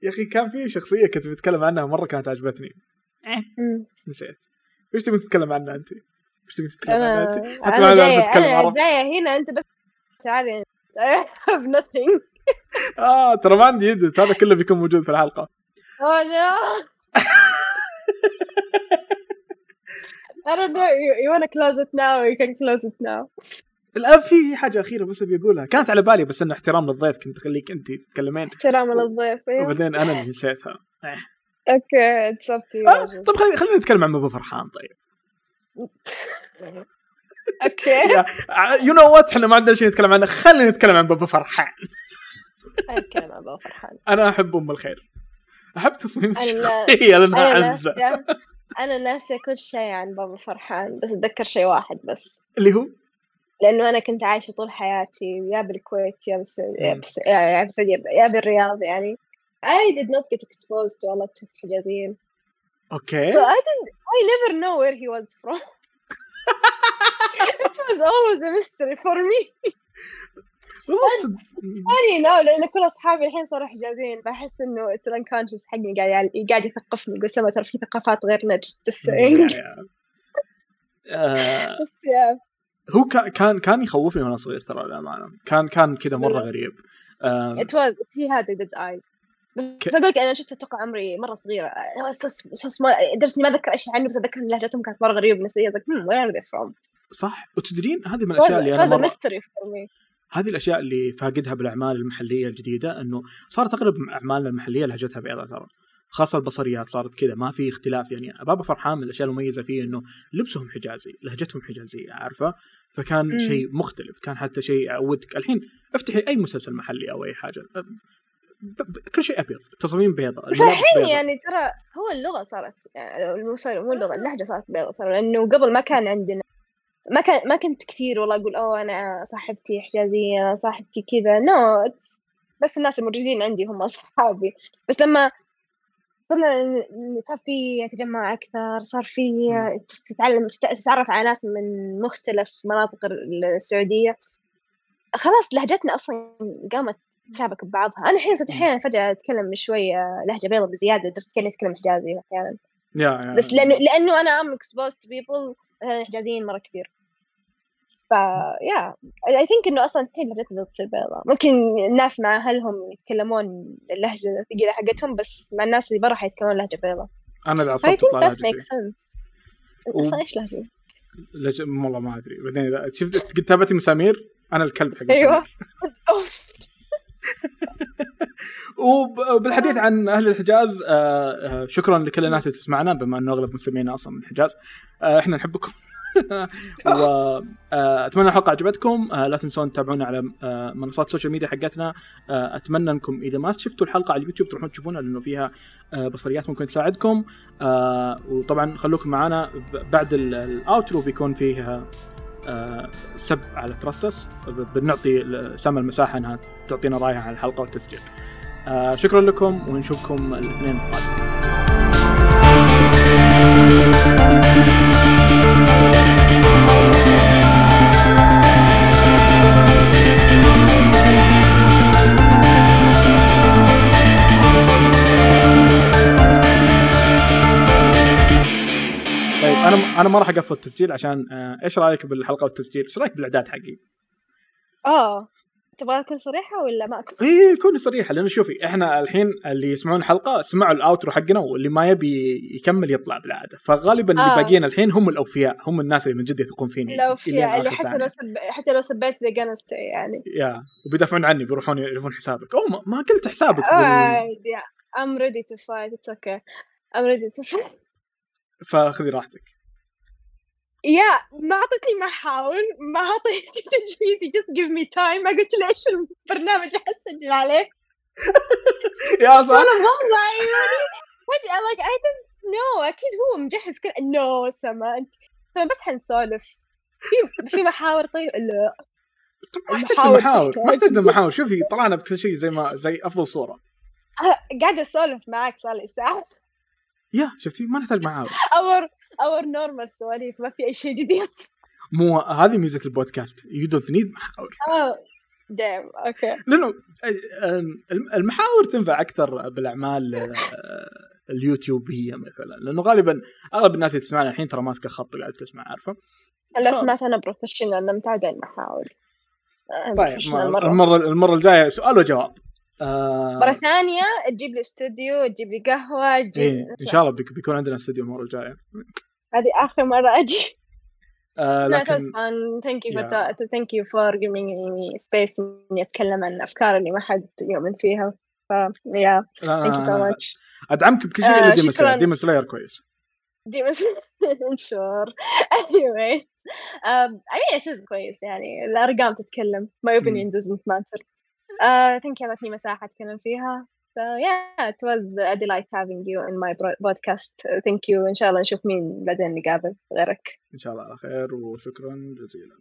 يا أخي كان في شخصية كنت بتكلم عنها مرة كانت عجبتني. أمم. نسيت. إيش تبي تتكلم عنها أنت؟ إيش تبي تتكلم عنها أنت؟ حتى أنا أتكلم أنا عربي. جاية هنا أنت بس تعالي. I have nothing. آه ترى ما عندي هذا كله بيكون موجود في الحلقة. oh no I don't know. You, you wanna close it now? You can close it now. الآن في حاجة أخيرة بس أبي أقولها. كانت على بالي بس إنه احترام للضيف. كنت أخليك أنت تتكلمين. احتراما للضيف أيوه. وبعدين أنا اللي نسيتها. okay it's up to you. آه طب خلينا خلينا نتكلم عن بابا فرحان طيب. okay. You know what إحنا ما عندنا شيء نتكلم عنه. خلينا نتكلم عن بابا فرحان. بابا فرحان. أنا أحب أم الخير. أحب تصميم أنا- الشخصية لأنها عنزه أنا ناسية كل شيء عن بابا فرحان بس أتذكر شيء واحد بس. اللي هو؟ لأنه أنا كنت عايشة طول حياتي يا بالكويت يا بالسعودية يا مم. بالس- يا يا بالسعودية يا بالرياض يعني. I did not get exposed to a lot of حجازيين أوكي. So I didn't I never know where he was from. It was always a mystery for me. Funny now لأن كل أصحابي الحين صاروا حجازيين فأحس إنه unconscious حقي قاعد قاعد يثقفني يقول سما ترى في ثقافات غير نجد just saying. يا- يا. آه، بس يا هو كان كان كان يخوفني وأنا صغير ترى للأمانة. كان كان كذا مرة مرة. غريب. had a good eye. ك- بس أقول لك أنا شفت أتوقع عمري مرة صغيرة. لدرجه إني ما اتذكر اي شيء عنه بس أتذكر إن لهجتهم كانت مرة غريبة بالنسبة لي where are they from صح؟ وتدرين؟ هذه من الأشياء اللي أنا مرة هذه الأشياء اللي فاقدها بالأعمال المحلية الجديدة إنه صارت أغلب أعمالنا المحلية لهجتها بيضاء ترى خاصة البصريات صارت كذا ما في اختلاف يعني بابا فرحان من الأشياء المميزة فيه إنه لبسهم حجازي لهجتهم حجازية عارفة فكان. شيء مختلف كان حتى شيء يعودك الحين افتحي أي مسلسل محلي أو أي حاجة كل شيء أبيض تصاميم بيضاء بس الحين. يعني ترى هو اللغة صارت يعني مو اللغة اللهجة صارت بيضاء ترى لأنه قبل ما كان عندنا ما كان ما كنت كثير والله أقول أوه أنا صاحبتي حجازيه أنا صاحبتي كذا. نو no, بس الناس الموجودين عندي هم أصحابي. بس لما صرنا صار في تجمع أكثر صار في تتعلم تتعرف على ناس من مختلف مناطق السعودية. خلاص لهجتنا أصلا قامت تشابك ببعضها. أنا الحين صرت أحيانا فجأة أتكلم شوية لهجة بيضاء بزيادة لدرجه كأني أتكلم حجازي أحيانا. يا يا بس لأنه لأنه أنا ام to people مثلا حجازيين مرة كثير. ف يا اي ثينك إنه أصلا الحين لهجتنا بتصير بيضاء ممكن الناس مع أهلهم يتكلمون اللهجة الثقيلة حقتهم بس مع الناس اللي برا حيتكلمون لهجة بيضاء أنا اللي عصبت لهجتي. makes sense. و- أصلا إيش لهجة؟ لج... والله ما أدري. بعدين شفت تابعتي مسامير؟ أنا الكلب حق أيوه. وبالحديث عن أهل الحجاز آه، آه، شكرا لكل الناس اللي تسمعنا بما إنه أغلب مستمعينا أصلا من الحجاز. آه، إحنا نحبكم. واتمنى الحلقة عجبتكم. لا تنسون تتابعونا على منصات ال social media حقتنا. أتمنى أنكم إذا ما شفتوا الحلقة على اليوتيوب تروحون تشوفونها لأنه فيها بصريات ممكن تساعدكم. وطبعا خلوكم معنا بعد ال outro بيكون فيه سب على تراستس بنعطي سام المساحة إنها تعطينا رأيها على الحلقة والتسجيل آه شكرا لكم ونشوفكم الاثنين القادم أنا أنا ما راح أقفل التسجيل عشان آه إيش رأيك بالحلقة والتسجيل؟ إيش رأيك بالإعداد حقي؟ آه. تبغى اكون صريحة ولا ما أكون؟ اي كوني صريحة لأنه شوفي إحنا الحين اللي يسمعون الحلقة سمعوا ال outro حقنا واللي ما يبي يكمل يطلع بالعادة. فغالبا آه. اللي باقيين الحين هم الأوفياء هم الناس اللي من جد يثقون فيني الأوفياء اللي حتى لو سب... حتى لو سبيت ذا يعني. yeah وبيدافعون عني بيروحون يعرفون حسابك. أو ما, ما قلت حسابك عادي. I'm ready to fight it's okay I'm ready to fight فخذي راحتك. yeah ما اعطتني محاور ما اعطيتني تجهيزي just give me time ما قلت له إيش البرنامج اللي حسجل عليه. yeah صح. أنا والله يعني فجأة like I didn't know أكيد هو مجهز كل no سما أنت سما بس حنسولف. في في محاور طيب؟ لا. ما احتاج محاور ما احتاج محاور شوفي طلعنا بكل شيء زي ما زي أفضل صورة. قاعدة أسولف معك صار لي ساعة. yeah شفتي؟ ما نحتاج محاور. our normal سواليف ما في أي شيء جديد. مو هذه ميزة البودكاست. You don't need محاور. آه damn okay. لأنه المحاور تنفع أكثر بالأعمال اليوتيوبيه مثلا. لأنه غالبا أغلب الناس اللي تسمعنا الحين ترى ماسكة خط قاعد تسمع عارفة؟ هلا سمعت أنا professional أنا متعوده على المحاور طيب المرة المرة الجاية سؤال وجواب. آه مرة ثانية تجيب لي استوديو تجيب لي قهوة تجيب إيه إن شاء الله بيكون عندنا استوديو المرة الجاية. هذه آخر مرة أجي. آه لكن thank you thank you for giving me space إني أتكلم عن الافكار اللي ما حد يؤمن فيها. ف yeah thank you so much أدعمك بكل شيء الا ديمون سلاير ديمون سلاير كويس. ديمون sure. Anyways. Um, I mean it is كويس يعني. الأرقام تتكلم. My opinion doesn't matter. uh, I think أعطتني مساحة أتكلم فيها. So yeah, it was a delight having you in my podcast. Thank you. إن شاء الله نشوف مين بعدين نقابل غيرك. إن شاء الله على خير وشكرا جزيلا.